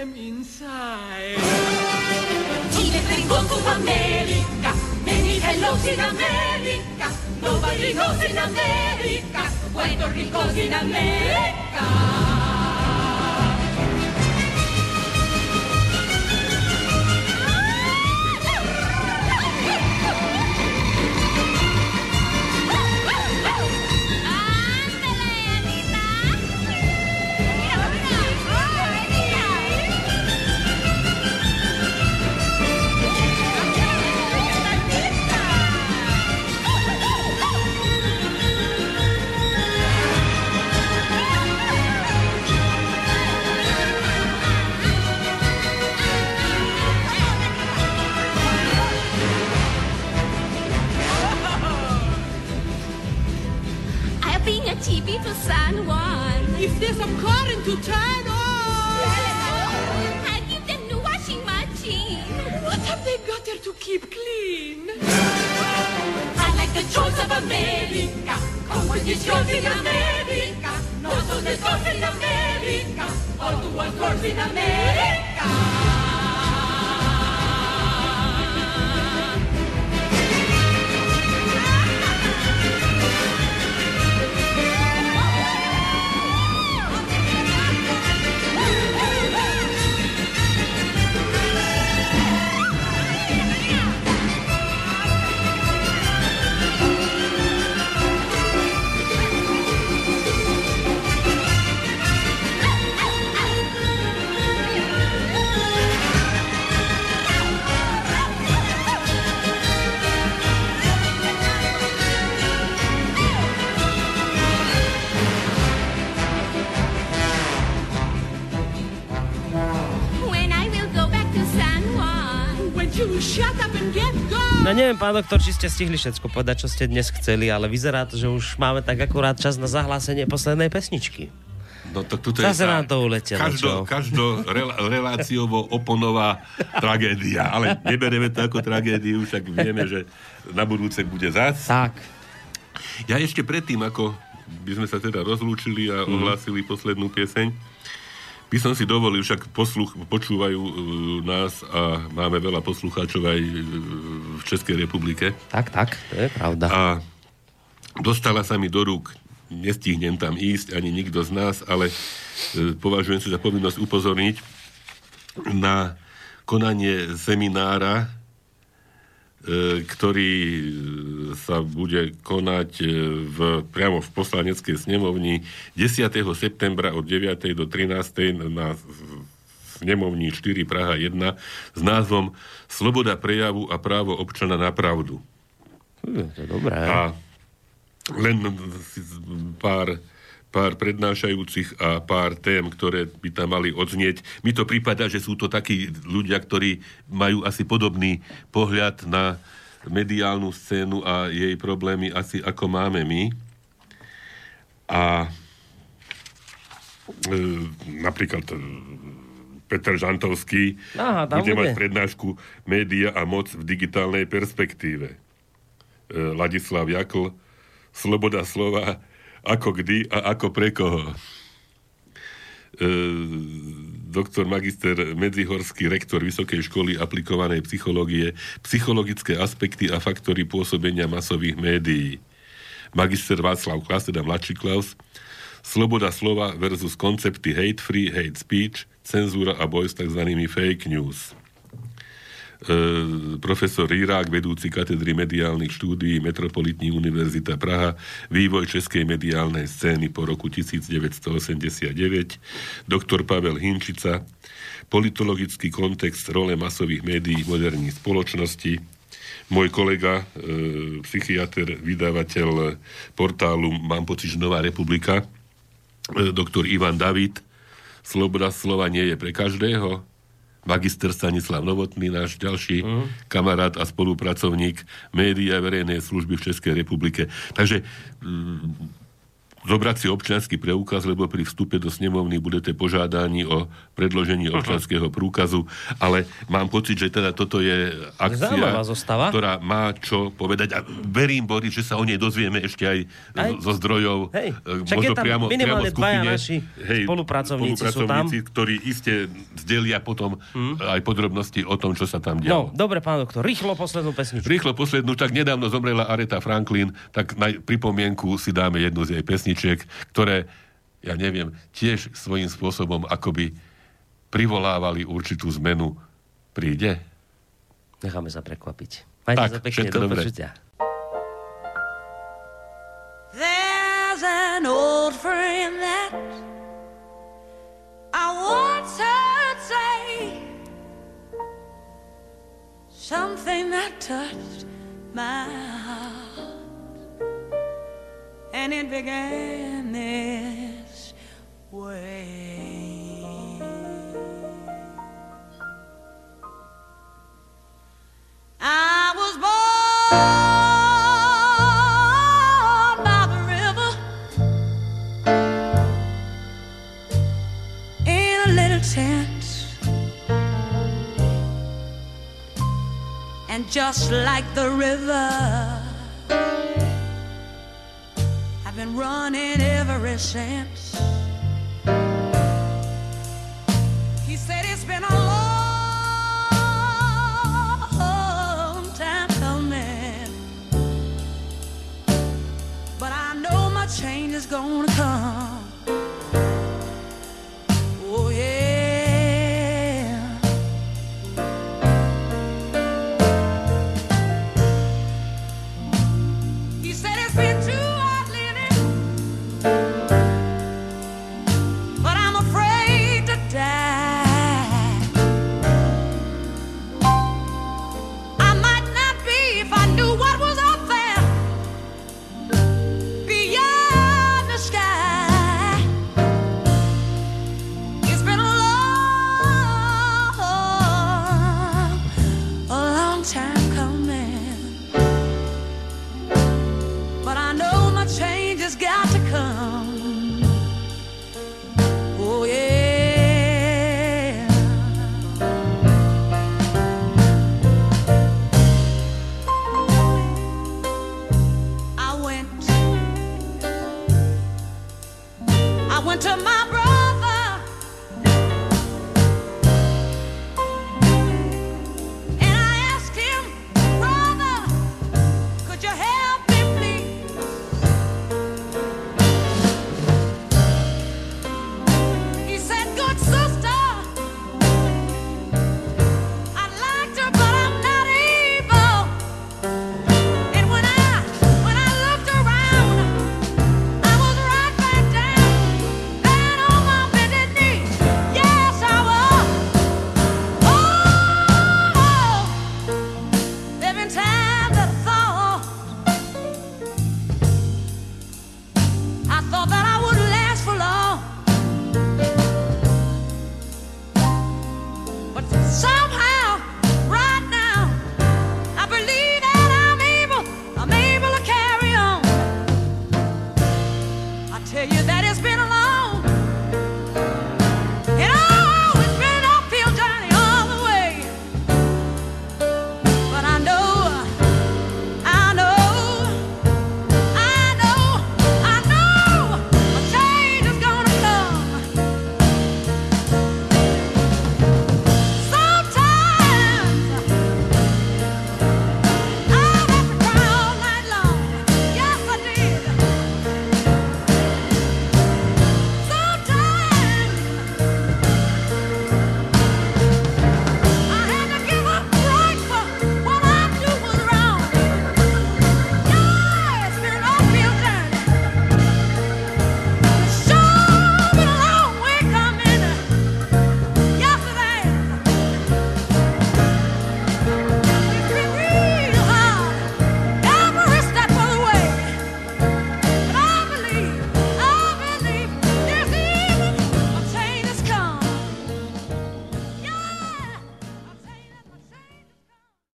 them inside. Even Goku America, many hellos in America. Nobody goes in America, Puerto Rico's in America. There's this according to turn on. I give them new washing machine. What have they got there to keep clean? I like the joys of America. Come with these girls in America. No, so there's girls in America. All the world girls in America. Neviem, pán doktor, či ste stihli všetko povedať, čo ste dnes chceli, ale vyzerá to, že už máme tak akurát čas na zahlásenie poslednej pesničky. No to tuto Zase tá nám to uletelo, Každo, čo? každo rela, reláciovo oponová tragédia, ale neberieme to ako tragédiu, však vieme, že na budúce bude zas. Tak. Ja ešte predtým, ako by sme sa teda rozlúčili a Mhm. ohlásili poslednú pieseň, by som si dovolil, však posluch, počúvajú uh, nás a máme veľa poslucháčov aj uh, v Českej republike. Tak, tak, to je pravda. A dostala sa mi do rúk, nestihnem tam ísť, ani nikto z nás, ale e, považujem si za povinnosť upozorniť na konanie seminára, e, ktorý e, sa bude konať e, v, priamo v poslaneckej snemovni 10. septembra od 9. do 13. na snemovni 4 Praha 1 s názvom Sloboda prejavu a právo občana na pravdu. Hm, to je dobré. A len pár, pár prednášajúcich a pár tém, ktoré by tam mali odznieť. Mi to prípada, že sú to takí ľudia, ktorí majú asi podobný pohľad na mediálnu scénu a jej problémy asi ako máme my. A e, napríklad e, Peter Žantovský Aha, tam bude mať bude. prednášku Média a moc v digitálnej perspektíve. E, Ladislav Jakl, Sloboda slova, ako kdy a ako pre koho. E, doktor magister Medzihorský, rektor Vysokej školy aplikovanej psychológie, psychologické aspekty a faktory pôsobenia masových médií. Magister Václav Klas, teda mladší Klaus, Sloboda slova versus koncepty hate free, hate speech, cenzúra a boj s tzv. fake news profesor Rírák, vedúci katedry mediálnych štúdií Metropolitní univerzita Praha, vývoj českej mediálnej scény po roku 1989, doktor Pavel Hinčica, politologický kontext role masových médií v moderní spoločnosti, môj kolega, e, psychiatr, vydavateľ portálu, mám pocit, že Nová republika, e, doktor Ivan David, Sloboda slova nie je pre každého, magister Stanislav Novotný, náš ďalší uh-huh. kamarát a spolupracovník média verejnej služby v Českej republike. Takže mm, zobrať si občianský preukaz, lebo pri vstupe do snemovny budete požádaní o predloženie občianského prúkazu, ale mám pocit, že teda toto je akcia, ktorá má čo povedať a verím, Boris, že sa o nej dozvieme ešte aj, Aj. zo zdrojov. Hej, e, minimálne v dvaja skupine. naši spolupracovníci sú tam. spolupracovníci, ktorí iste zdelia potom aj podrobnosti o tom, čo sa tam No, dialo. dobre, pán doktor, rýchlo poslednú pesničku. Rýchlo poslednú, tak nedávno zomrela Aretha Franklin, tak na pripomienku si dáme jednu z jej pesničiek, ktoré, ja neviem, tiež svojím spôsobom akoby privolávali určitú zmenu. Príde? Necháme sa prekvapiť. Majte Tak, sa pekne, všetko do počutia. There's an old friend that I once heard say something that touched my heart, and it began this way. I was born by the river in a little tent. And just like the river, been running ever since. He said it's been a long time coming. But I know my change is gonna come.